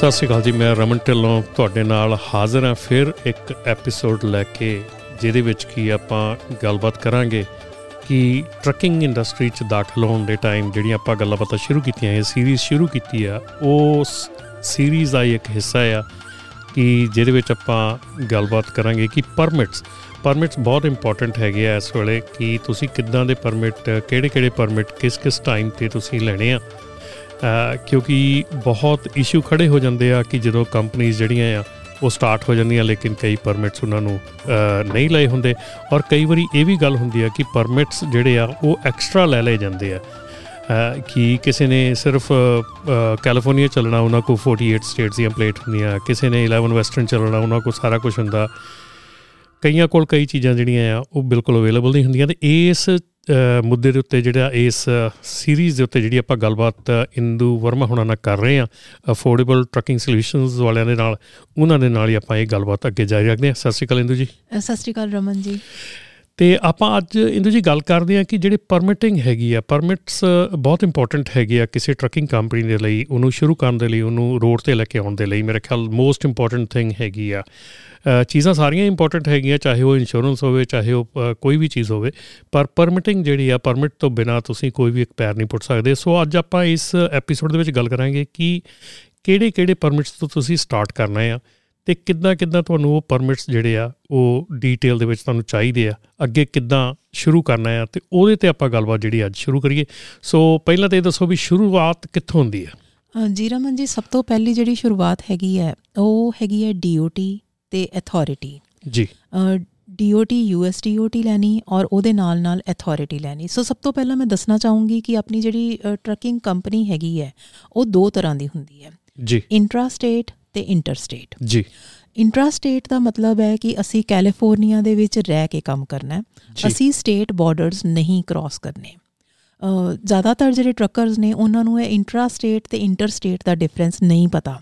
ਸਤਿ ਸ਼੍ਰੀ ਅਕਾਲ ਜੀ, ਮੈਂ ਰਮਨ ਢਿੱਲੋਂ ਤੁਹਾਡੇ ਨਾਲ ਹਾਜ਼ਰ ਹਾਂ। ਫਿਰ ਇੱਕ ਐਪੀਸੋਡ ਲੈ ਕੇ, ਜਿਹਦੇ ਵਿੱਚ ਕੀ ਆਪਾਂ ਗੱਲਬਾਤ ਕਰਾਂਗੇ ਕਿ ਟਰੱਕਿੰਗ ਇੰਡਸਟਰੀ 'ਚ ਦਾਖਲ ਹੋਣ ਦੇ ਟਾਈਮ ਜਿਹੜੀਆਂ ਆਪਾਂ ਗੱਲਾਂ ਬਾਤਾਂ ਸ਼ੁਰੂ ਕੀਤੀਆਂ, ਇਹ ਸੀਰੀਜ਼ ਸ਼ੁਰੂ ਕੀਤੀ ਆ, ਉਹ ਸੀਰੀਜ਼ ਦਾ ਇੱਕ ਹਿੱਸਾ ਆ ਕਿ ਜਿਹਦੇ ਵਿੱਚ ਆਪਾਂ ਗੱਲਬਾਤ ਕਰਾਂਗੇ ਕਿ ਪਰਮਿਟਸ ਪਰਮਿਟਸ ਬਹੁਤ ਇੰਪੋਰਟੈਂਟ ਹੈਗੇ ਆ ਇਸ ਵੇਲੇ ਕਿ ਤੁਸੀਂ ਕਿੱਦਾਂ ਦੇ ਪਰਮਿਟ ਕਿਹੜੇ-ਕਿਹੜੇ ਪਰਮਿਟ ਕਿਸ-ਕਿਸ ਟਾਈਮ ਤੇ ਤੁਸੀਂ ਲੈਣੇ ਆ। ਕਿਉਂਕਿ ਬਹੁਤ ਇਸ਼ੂ ਖੜੇ ਹੋ ਜਾਂਦੇ ਆ ਕਿ ਜਦੋਂ ਕੰਪਨੀਆਂ ਜਿਹੜੀਆਂ ਆ, ਉਹ ਸਟਾਰਟ ਹੋ ਜਾਂਦੀਆਂ, ਲੇਕਿਨ ਕਈ ਪਰਮਿਟਸ ਉਹਨਾਂ ਨੂੰ ਨਹੀਂ ਲਏ ਹੁੰਦੇ। ਔਰ ਕਈ ਵਾਰੀ ਇਹ ਵੀ ਗੱਲ ਹੁੰਦੀ ਆ ਕਿ ਪਰਮਿਟਸ ਜਿਹੜੇ ਆ, ਉਹ ਐਕਸਟਰਾ ਲੈ ਲਏ ਜਾਂਦੇ ਆ। ਕਿ ਕਿਸੇ ਨੇ ਸਿਰਫ ਕੈਲੀਫੋਰਨੀਆ ਚੱਲਣਾ, ਉਹਨਾਂ ਕੋ 48 ਸਟੇਟਸ ਦੀਆਂ ਪਲੇਟ ਹੁੰਦੀਆਂ, ਕਿਸੇ ਨੇ 11 ਵੈਸਟਰਨ ਚੱਲਣਾ, ਉਹਨਾਂ ਕੋ ਸਾਰਾ ਕੁਝ ਹੁੰਦਾ। ਕਈਆਂ ਕੋਲ ਕਈ ਚੀਜ਼ਾਂ ਜਿਹੜੀਆਂ ਆ, ਉਹ ਬਿਲਕੁਲ ਅਵੇਲੇਬਲ ਨਹੀਂ ਹੁੰਦੀਆਂ ਤੇ ਇਸ ਮੁੱਦੇ ਦੇ ਉੱਤੇ ਜਿਹੜਾ ਇਸ ਸੀਰੀਜ਼ ਦੇ ਉੱਤੇ ਜਿਹੜੀ ਆਪਾਂ ਗੱਲਬਾਤ ਇੰਦੂ ਵਰਮਾ ਹੁਣਾਂ ਨਾਲ ਕਰ ਰਹੇ ਆ ਅਫੋਰਡੇਬਲ ਟਰੱਕਿੰਗ ਸੋਲੂਸ਼ਨਸ ਵਾਲਿਆਂ ਦੇ ਨਾਲ, ਉਹਨਾਂ ਦੇ ਨਾਲ ਹੀ ਆਪਾਂ ਇਹ ਗੱਲਬਾਤ ਅੱਗੇ ਜਾਰੀ ਰੱਖਦੇ ਹਾਂ। ਸਤਿ ਸ਼੍ਰੀ ਅਕਾਲ ਇੰਦੂ ਜੀ। ਸਤਿ ਸ਼੍ਰੀ ਅਕਾਲ ਰਮਨ ਜੀ। ਤੇ ਆਪਾਂ ਅੱਜ ਇੰਦੂ ਜੀ ਗੱਲ ਕਰਦੇ ਆ ਕਿ ਜਿਹੜੇ ਪਰਮਿਟਿੰਗ ਹੈਗੀ ਆ ਪਰਮਿਟਸ ਬਹੁਤ ਇੰਪੋਰਟੈਂਟ ਹੈਗੀ ਆ ਕਿਸੇ ਟਰੱਕਿੰਗ ਕੰਪਨੀ ਦੇ ਲਈ, ਉਹਨੂੰ ਸ਼ੁਰੂ ਕਰਨ ਦੇ ਲਈ, ਉਹਨੂੰ ਰੋਡ ਤੇ ਲੈ ਕੇ ਆਉਣ ਦੇ ਲਈ, ਮੇਰੇ ਖਿਆਲ ਮੋਸਟ ਇੰਪੋਰਟੈਂਟ ਥਿੰਗ ਹੈਗੀ ਆ। ਚੀਜ਼ਾਂ ਸਾਰੀਆਂ ਇੰਪੋਰਟੈਂਟ ਹੈਗੀਆਂ, ਚਾਹੇ ਉਹ ਇੰਸ਼ੋਰੈਂਸ ਹੋਵੇ, ਚਾਹੇ ਉਹ ਕੋਈ ਵੀ ਚੀਜ਼ ਹੋਵੇ, ਪਰ ਪਰਮਿਟਿੰਗ ਜਿਹੜੀ ਆ ਪਰਮਿਟ ਤੋਂ ਬਿਨਾ ਤੁਸੀਂ ਕੋਈ ਵੀ ਇੱਕ ਪੈਰ ਨਹੀਂ ਪੁੱਟ ਸਕਦੇ। ਸੋ ਅੱਜ ਆਪਾਂ ਇਸ ਐਪੀਸੋਡ ਦੇ ਵਿੱਚ ਗੱਲ ਕਰਾਂਗੇ ਕਿ ਕਿਹੜੇ-ਕਿਹੜੇ ਪਰਮਿਟਸ ਤੋਂ ਤੁਸੀਂ ਸਟਾਰਟ ਕਰਨਾ ਹੈ ਤੇ ਕਿੱਦਾਂ ਕਿੱਦਾਂ ਤੁਹਾਨੂੰ ਉਹ ਪਰਮਿਟਸ ਜਿਹੜੇ ਆ ਉਹ ਡੀਟੇਲ ਦੇ ਵਿੱਚ ਤੁਹਾਨੂੰ ਚਾਹੀਦੇ ਆ ਅੱਗੇ ਕਿੱਦਾਂ ਸ਼ੁਰੂ ਕਰਨਾ ਹੈ ਤੇ ਉਹਦੇ ਤੇ ਆਪਾਂ ਗੱਲਬਾਤ ਜਿਹੜੀ ਅੱਜ ਸ਼ੁਰੂ ਕਰੀਏ। ਸੋ ਪਹਿਲਾਂ ਤੇ ਇਹ ਦੱਸੋ ਵੀ ਸ਼ੁਰੂਆਤ ਕਿੱਥੋਂ ਹੁੰਦੀ ਹੈ ਜੀ ਰਮਨ ਜੀ ਸਭ ਤੋਂ ਪਹਿਲੀ ਜਿਹੜੀ ਸ਼ੁਰੂਆਤ ਹੈਗੀ ਹੈ ਉਹ ਹੈਗੀ ਹੈ ਡੀਓਟੀ ਤੇ ਅਥਾਰਟੀ ਜੀ। ਡੀਓਟੀ ਯੂਐਸਡੀਓਟੀ ਲੈਣੀ ਔਰ ਉਹਦੇ ਨਾਲ ਨਾਲ ਅਥਾਰਟੀ ਲੈਣੀ। ਸੋ ਸਭ ਤੋਂ ਪਹਿਲਾਂ ਮੈਂ ਦੱਸਣਾ ਚਾਹੂੰਗੀ ਕਿ ਆਪਣੀ ਜਿਹੜੀ ਟਰੱਕਿੰਗ ਕੰਪਨੀ ਹੈਗੀ ਹੈ ਉਹ ਦੋ ਤਰ੍ਹਾਂ ਦੀ ਹੁੰਦੀ ਹੈ। ਜੀ। ਇੰਟਰਾ ਸਟੇਟ ਤੇ ਇੰਟਰ ਸਟੇਟ ਜੀ। ਇੰਟਰਾ ਸਟੇਟ ਦਾ ਮਤਲਬ ਹੈ ਕਿ ਅਸੀਂ ਕੈਲੀਫੋਰਨੀਆ ਦੇ ਵਿੱਚ ਰਹਿ ਕੇ ਕੰਮ ਕਰਨਾ ਹੈ। ਅਸੀਂ ਸਟੇਟ ਬਾਰਡਰਸ ਨਹੀਂ ਕ੍ਰਾਸ ਕਰਨੇ। ਜ਼ਿਆਦਾਤਰ ਜਿਹੜੇ ਟਰੱਕਰਸ ਨੇ ਉਹਨਾਂ ਨੂੰ ਇਹ ਇੰਟਰਾ ਸਟੇਟ ਤੇ ਇੰਟਰ ਸਟੇਟ ਦਾ ਡਿਫਰੈਂਸ ਨਹੀਂ ਪਤਾ।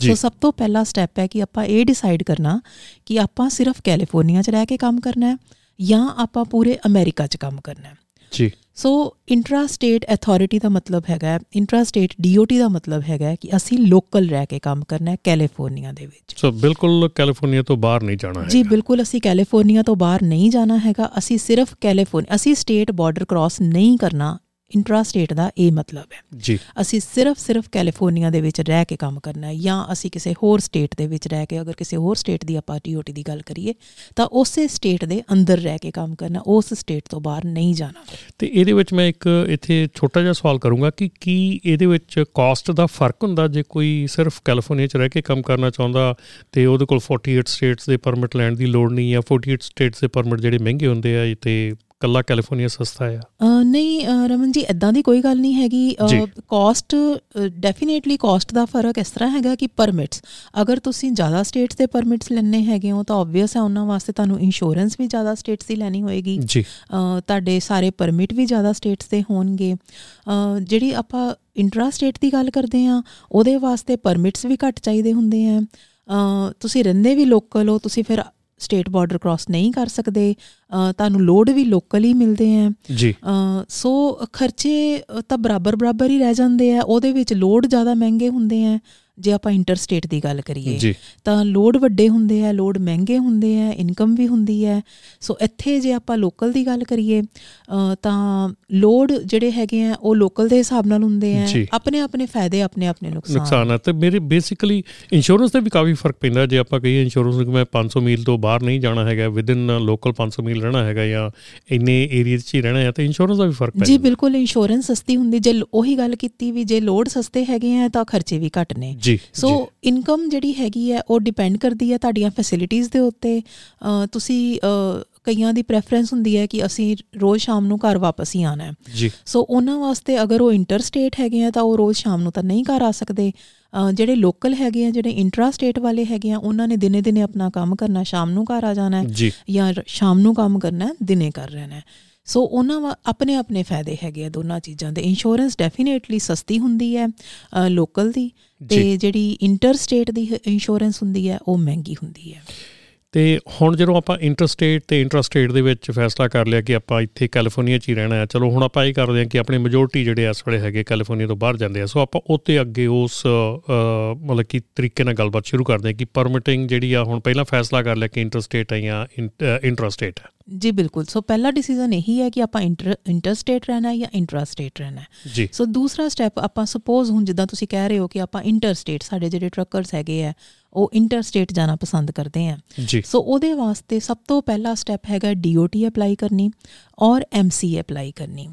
ਸੋ ਸਭ ਤੋਂ ਪਹਿਲਾ ਸਟੈਪ ਹੈ ਕਿ ਆਪਾਂ ਇਹ ਡਿਸਾਈਡ ਕਰਨਾ ਕਿ ਆਪਾਂ ਸਿਰਫ ਕੈਲੀਫੋਰਨੀਆ 'ਚ ਰਹਿ ਕੇ ਕੰਮ ਕਰਨਾ ਹੈ ਜਾਂ ਆਪਾਂ ਪੂਰੇ ਅਮਰੀਕਾ 'ਚ ਕੰਮ ਕਰਨਾ ਹੈ। ਜੀ। ਸੋ ਇੰਟਰਾ ਸਟੇਟ ਅਥਾਰਟੀ ਦਾ ਮਤਲਬ ਹੈਗਾ ਇੰਟਰਾ ਸਟੇਟ ਡੀਓਟੀ ਦਾ ਮਤਲਬ ਹੈਗਾ ਕਿ ਅਸੀਂ ਲੋਕਲ ਰਹਿ ਕੇ ਕੰਮ ਕਰਨਾ ਹੈ ਕੈਲੀਫੋਰਨੀਆ ਦੇ ਵਿੱਚ। ਸੋ ਬਿਲਕੁਲ ਕੈਲੀਫੋਰਨੀਆ ਤੋਂ ਬਾਹਰ ਨਹੀਂ ਜਾਣਾ ਹੈ ਜੀ ਬਿਲਕੁਲ ਅਸੀਂ ਕੈਲੀਫੋਰਨੀਆ ਤੋਂ ਬਾਹਰ ਨਹੀਂ ਜਾਣਾ ਹੈਗਾ ਅਸੀਂ ਸਿਰਫ ਕੈਲੀਫੋਰਨੀਆ ਅਸੀਂ ਸਟੇਟ ਬਾਰਡਰ ਕ੍ਰਾਸ ਨਹੀਂ ਕਰਨਾ ਇੰਟਰਾ ਸਟੇਟ ਦਾ ਇਹ ਮਤਲਬ ਹੈ। ਜੀ। ਅਸੀਂ ਸਿਰਫ ਸਿਰਫ ਕੈਲੀਫੋਰਨੀਆ ਦੇ ਵਿੱਚ ਰਹਿ ਕੇ ਕੰਮ ਕਰਨਾ ਹੈ ਜਾਂ ਅਸੀਂ ਕਿਸੇ ਹੋਰ ਸਟੇਟ ਦੇ ਵਿੱਚ ਰਹਿ ਕੇ ਅਗਰ ਕਿਸੇ ਹੋਰ ਸਟੇਟ ਦੀ ਆਪਾਂ ਟੀਓਟੀ ਦੀ ਗੱਲ ਕਰੀਏ ਤਾਂ ਉਸੇ ਸਟੇਟ ਦੇ ਅੰਦਰ ਰਹਿ ਕੇ ਕੰਮ ਕਰਨਾ ਉਸ ਸਟੇਟ ਤੋਂ ਬਾਹਰ ਨਹੀਂ ਜਾਣਾ। ਤੇ ਇਹਦੇ ਵਿੱਚ ਮੈਂ ਇੱਕ ਇੱਥੇ ਛੋਟਾ ਜਿਹਾ ਸਵਾਲ ਕਰੂੰਗਾ ਕਿ ਕੀ ਇਹਦੇ ਵਿੱਚ ਕਾਸਟ ਦਾ ਫ਼ਰਕ ਹੁੰਦਾ ਜੇ ਕੋਈ ਸਿਰਫ ਕੈਲੀਫੋਰਨੀਆ 'ਚ ਰਹਿ ਕੇ ਕੰਮ ਕਰਨਾ ਚਾਹੁੰਦਾ ਤੇ ਉਹਦੇ ਕੋਲ 48 ਸਟੇਟਸ ਦੇ ਪਰਮਿਟ ਲੈਣ ਦੀ ਲੋੜ ਨਹੀਂ ਜਾਂ 48 ਸਟੇਟਸ ਦੇ ਪਰਮਿਟ ਜਿਹੜੇ ਮਹਿੰਗੇ ਹੁੰਦੇ ਆ ਤੇ ਕੱਲਾ ਕੈਲੀਫੋਰਨੀਆ ਸਸਤਾ ਆ। ਨਹੀਂ ਰਮਨ ਜੀ ਇਦਾਂ ਦੀ ਕੋਈ ਗੱਲ ਨਹੀਂ ਹੈਗੀ। ਕਾਸਟ ਡੈਫੀਨੇਟਲੀ ਕਾਸਟ ਦਾ ਫ਼ਰਕ ਇਸ ਤਰ੍ਹਾਂ ਹੈਗਾ ਕਿ ਪਰਮਿਟਸ ਅਗਰ ਤੁਸੀਂ ਜ਼ਿਆਦਾ ਸਟੇਟਸ ਦੇ ਪਰਮਿਟਸ ਲੈਣੇ ਹੈਗੇ ਹੋ ਤਾਂ ਆਬਵੀਅਸ ਹੈ ਉਹਨਾਂ ਵਾਸਤੇ ਤੁਹਾਨੂੰ ਇੰਸ਼ੋਰੈਂਸ ਵੀ ਜ਼ਿਆਦਾ ਸਟੇਟਸ ਦੀ ਲੈਣੀ ਹੋਏਗੀ। ਜੀ। ਤੁਹਾਡੇ ਸਾਰੇ ਪਰਮਿਟ ਵੀ ਜ਼ਿਆਦਾ ਸਟੇਟਸ ਦੇ ਹੋਣਗੇ। ਜਿਹੜੀ ਆਪਾਂ ਇੰਟਰਾ ਸਟੇਟ ਦੀ ਗੱਲ ਕਰਦੇ ਆ ਉਹਦੇ ਵਾਸਤੇ ਪਰਮਿਟਸ ਵੀ ਘੱਟ ਚਾਹੀਦੇ ਹੁੰਦੇ ਆ। ਤੁਸੀਂ ਰਹਿੰਦੇ ਵੀ ਲੋਕਲ ਹੋ ਤੁਸੀਂ ਫਿਰ ਸਟੇਟ ਬਾਰਡਰ ਕ੍ਰਾਸ ਨਹੀਂ ਕਰ ਸਕਦੇ ਤੁਹਾਨੂੰ ਲੋਡ ਵੀ ਲੋਕਲੀ ਮਿਲਦੇ ਆ। ਜੀ। ਸੋ ਖਰਚੇ ਤਾਂ ਬਰਾਬਰ ਬਰਾਬਰ ਹੀ ਰਹਿ ਜਾਂਦੇ ਆ ਉਹਦੇ ਵਿੱਚ ਲੋਡ ਜ਼ਿਆਦਾ ਮਹਿੰਗੇ ਹੁੰਦੇ ਆ। ਜੇ ਆਪਾਂ ਇੰਟਰਸਟੇਟ ਦੀ ਗੱਲ ਕਰੀਏ ਤਾਂ ਲੋਡ ਵੱਡੇ ਹੁੰਦੇ ਆ ਲੋਡ ਮਹਿੰਗੇ ਹੁੰਦੇ ਆ ਇਨਕਮ ਵੀ ਹੁੰਦੀ ਹੈ ਸੋ ਇੱਥੇ ਜੇ ਆਪਾਂ ਲੋਕਲ ਦੀ ਗੱਲ ਕਰੀਏ ਤਾਂ ਲੋਡ ਜਿਹੜੇ ਹੈਗੇ ਆ ਉਹ ਲੋਕਲ ਦੇ ਹਿਸਾਬ ਨਾਲ ਹੁੰਦੇ ਆ। ਆਪਣੇ ਆਪਣੇ ਫਾਇਦੇ ਆਪਣੇ ਆਪਣੇ ਨੁਕਸਾਨ। ਨੁਕਸਾਨ ਹੈ ਤੇ ਮੇਰੇ ਬੇਸਿਕਲੀ ਇੰਸ਼ੋਰੈਂਸ ਤੇ ਵੀ ਕਾਫੀ ਫ਼ਰਕ ਪੈਂਦਾ। ਜੇ ਆਪਾਂ ਕਹੀਏ ਇੰਸ਼ੋਰੈਂਸ ਨੂੰ ਮੈਂ 500 ਮੀਲ ਤੋਂ ਬਾਹਰ ਨਹੀਂ ਜਾਣਾ ਹੈਗਾ ਵਿਦਿਨ ਲੋਕਲ 500 ਮੀਲ ਰਹਿਣਾ ਹੈਗਾ ਜਾਂ ਇੰਨੇ ਏਰੀਆ 'ਚ ਹੀ ਰਹਿਣਾ ਹੈ ਤੇ ਇੰਸ਼ੋਰੈਂਸ ਦਾ ਵੀ ਫ਼ਰਕ ਪੈਂਦਾ ਜੀ ਬਿਲਕੁਲ ਇੰਸ਼ੋਰੈਂਸ ਸਸਤੀ ਹੁੰਦੀ। ਜੇ ਉਹੀ ਗੱਲ ਕੀਤੀ ਵੀ ਜੇ ਲੋਡ ਸਸਤੇ ਹੈਗੇ ਆ ਤਾਂ ਖਰਚੇ ਵੀ ਘੱਟ ਨੇ। ਜੀ ਸੋ ਇਨਕਮ ਜਿਹੜੀ ਹੈਗੀ ਹੈ ਉਹ ਡਿਪੈਂਡ ਕਰਦੀ ਹੈ ਤੁਹਾਡੀਆਂ ਫੈਸਿਲਿਟੀਆਂ ਦੇ ਉੱਤੇ। ਤੁਸੀਂ ਕਈਆਂ ਦੀ ਪ੍ਰੈਫਰੈਂਸ ਹੁੰਦੀ ਹੈ ਕਿ ਅਸੀਂ ਰੋਜ਼ ਸ਼ਾਮ ਨੂੰ ਘਰ ਵਾਪਸ ਹੀ ਆਣਾ ਹੈ। ਜੀ। ਸੋ ਉਹਨਾਂ ਵਾਸਤੇ ਅਗਰ ਉਹ ਇੰਟਰ ਸਟੇਟ ਹੈਗੇ ਆ ਤਾਂ ਉਹ ਰੋਜ਼ ਸ਼ਾਮ ਨੂੰ ਤਾਂ ਨਹੀਂ ਘਰ ਆ ਸਕਦੇ। ਜਿਹੜੇ ਲੋਕਲ ਹੈਗੇ ਆ ਜਿਹੜੇ ਇੰਟਰਾ ਸਟੇਟ ਵਾਲੇ ਹੈਗੇ ਆ ਉਹਨਾਂ ਨੇ ਦਿਨੇ ਦਿਨੇ ਆਪਣਾ ਕੰਮ ਕਰਨਾ ਸ਼ਾਮ ਨੂੰ ਘਰ ਆ ਜਾਣਾ ਹੈ ਜਾਂ। ਸ਼ਾਮ ਨੂੰ ਕੰਮ ਕਰਨਾ ਦਿਨੇ ਕਰ ਰਹਿਣਾ ਹੈ ਸੋ ਉਹਨਾਂ ਆਪਣੇ ਆਪਣੇ ਫਾਇਦੇ ਹੈਗੇ ਆ ਦੋਨਾਂ ਚੀਜ਼ਾਂ ਦੇ। ਇੰਸ਼ੋਰੈਂਸ ਡੈਫੀਨੇਟਲੀ ਸਸਤੀ ਹੁੰਦੀ ਹੈ ਲੋਕਲ ਦੀ। ਤੇ ਜਿਹੜੀ ਇੰਟਰ ਸਟੇਟ ਦੀ ਇੰਸ਼ੋਰੈਂਸ ਹੁੰਦੀ ਹੈ ਉਹ ਮਹਿੰਗੀ ਹੁੰਦੀ ਹੈ। ਤੇ ਹੁਣ ਜਦੋਂ ਆਪਾਂ ਇੰਟਰਸਟੇਟ ਤੇ ਇੰਟਰਸਟੇਟ ਦੇ ਵਿੱਚ ਫੈਸਲਾ ਕਰ ਲਿਆ ਕਿ ਆਪਾਂ ਇੱਥੇ ਕੈਲੀਫੋਰਨੀਆ 'ਚ ਹੀ ਰਹਿਣਾ ਹੈ ਚਲੋ ਹੁਣ ਆਪਾਂ ਇਹ ਕਰਦੇ ਹਾਂ ਕਿ ਆਪਣੀ ਮੈਜੋਰਟੀ ਜਿਹੜੇ ਇਸ ਵੇਲੇ ਹੈਗੇ ਕੈਲੀਫੋਰਨੀਆ ਤੋਂ ਬਾਹਰ ਜਾਂਦੇ ਆ ਸੋ ਆਪਾਂ ਉੱਤੇ ਅੱਗੇ ਉਸ ਮਤਲਬ ਕਿ ਤਰੀਕੇ ਨਾਲ ਗੱਲਬਾਤ ਸ਼ੁਰੂ ਕਰਦੇ ਹਾਂ ਕਿ ਪਰਮਿਟਿੰਗ ਜਿਹੜੀ ਆ ਹੁਣ ਪਹਿਲਾਂ ਫੈਸਲਾ ਕਰ ਲਿਆ ਕਿ ਇੰਟਰਸਟੇਟ ਹੈ ਜਾਂ ਇੰਟਰਸਟੇਟ ਹੈ। ਜੀ ਬਿਲਕੁਲ ਸੋ ਪਹਿਲਾ ਡਿਸੀਜਨ ਇਹੀ ਹੈ ਕਿ ਆਪਾਂ ਇੰਟਰ ਇੰਟਰਸਟੇਟ ਰਹਿਣਾ ਹੈ ਜਾਂ ਇੰਟਰਾਸਟੇਟ ਰਹਿਣਾ ਹੈ। ਸੋ ਦੂਸਰਾ ਸਟੈਪ ਆਪਾਂ ਸਪੋਜ਼ ਹੁਣ ਜਿੱਦਾਂ ਤੁਸੀਂ ਕਹਿ ਰਹੇ ਹੋ ਕਿ ਆਪਾਂ ਇੰਟਰਸਟੇਟ ਸਾਡੇ ਜਿਹੜੇ ਟਰੱਕਰਸ ਹੈਗੇ ਆ ਉਹ ਇੰਟਰਸਟੇਟ ਜਾਣਾ ਪਸੰਦ ਕਰਦੇ ਆ। ਸੋ ਉਹਦੇ ਵਾਸਤੇ ਸਭ ਤੋਂ ਪਹਿਲਾ ਸਟੈਪ ਹੈਗਾ ਡੀਓਟੀ ਅਪਲਾਈ ਕਰਨੀ ਔਰ ਐਮਸੀ ਅਪਲਾਈ ਕਰਨੀ।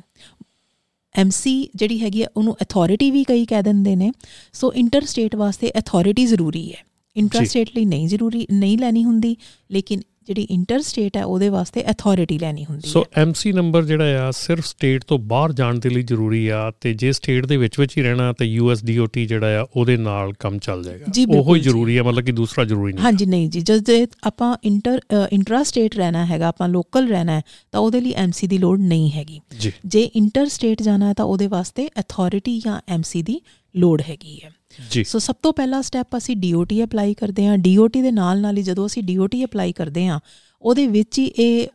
ਐਮਸੀ ਜਿਹੜੀ ਹੈਗੀ ਆ ਉਹਨੂੰ ਅਥਾਰਟੀ ਵੀ ਕਈ ਕਹਿ ਦਿੰਦੇ ਨੇ। ਸੋ ਇੰਟਰਸਟੇਟ ਵਾਸਤੇ ਅਥਾਰਟੀ ਜ਼ਰੂਰੀ ਹੈ। ਇੰਟਰਸਟੇਟ ਲਈ ਨਹੀਂ ਜ਼ਰੂਰੀ ਨਹੀਂ ਲੈਣੀ ਹੁੰਦੀ ਲੇਕਿਨ ਜਿਹੜੀ ਇੰਟਰ ਸਟੇਟ ਹੈ ਉਹਦੇ ਵਾਸਤੇ ਅਥਾਰਟੀ ਲੈਣੀ ਹੁੰਦੀ ਹੈ। ਸੋ ਐਮਸੀ ਨੰਬਰ ਜਿਹੜਾ ਆ ਸਿਰਫ ਸਟੇਟ ਤੋਂ ਬਾਹਰ ਜਾਣ ਦੇ ਲਈ ਜ਼ਰੂਰੀ ਆ ਤੇ ਜੇ ਸਟੇਟ ਦੇ ਵਿੱਚ ਵਿੱਚ ਹੀ ਰਹਿਣਾ ਤੇ ਯੂਐਸਡੀਓਟੀ ਜਿਹੜਾ ਆ ਉਹਦੇ ਨਾਲ ਕੰਮ ਚੱਲ ਜਾਏਗਾ। ਉਹ ਹੀ ਜ਼ਰੂਰੀ ਆ ਮਤਲਬ ਕਿ ਦੂਸਰਾ ਜ਼ਰੂਰੀ ਨਹੀਂ। ਹਾਂਜੀ ਨਹੀਂ ਜੀ ਜਦ ਆਪਾਂ ਇੰਟਰ ਇੰਟਰਾ ਸਟੇਟ ਰਹਿਣਾ ਹੈਗਾ ਆਪਾਂ ਲੋਕਲ ਰਹਿਣਾ ਹੈ ਤਾਂ ਉਹਦੇ ਲਈ ਐਮਸੀ ਦੀ ਲੋੜ ਨਹੀਂ ਹੈਗੀ। ਜੇ। ਇੰਟਰ ਸਟੇਟ ਜਾਣਾ ਹੈ ਤਾਂ ਉਹਦੇ ਵਾਸਤੇ ਅਥਾਰਟੀ ਜਾਂ ਐਮਸੀ ਦੀ ਲੋੜ ਹੈਗੀ ਹੈ। ਜੀ। ਸੋ ਸਭ ਤੋਂ ਪਹਿਲਾ ਸਟੈਪ ਅਸੀਂ ਡੀਓਟੀ ਅਪਲਾਈ ਕਰਦੇ ਹਾਂ। ਡੀਓਟੀ ਦੇ ਨਾਲ ਨਾਲ ਹੀ ਜਦੋਂ ਅਸੀਂ ਡੀਓਟੀ ਅਪਲਾਈ ਕਰਦੇ ਹਾਂ ਉਹਦੇ ਵਿੱਚ ਹੀ ਇਹ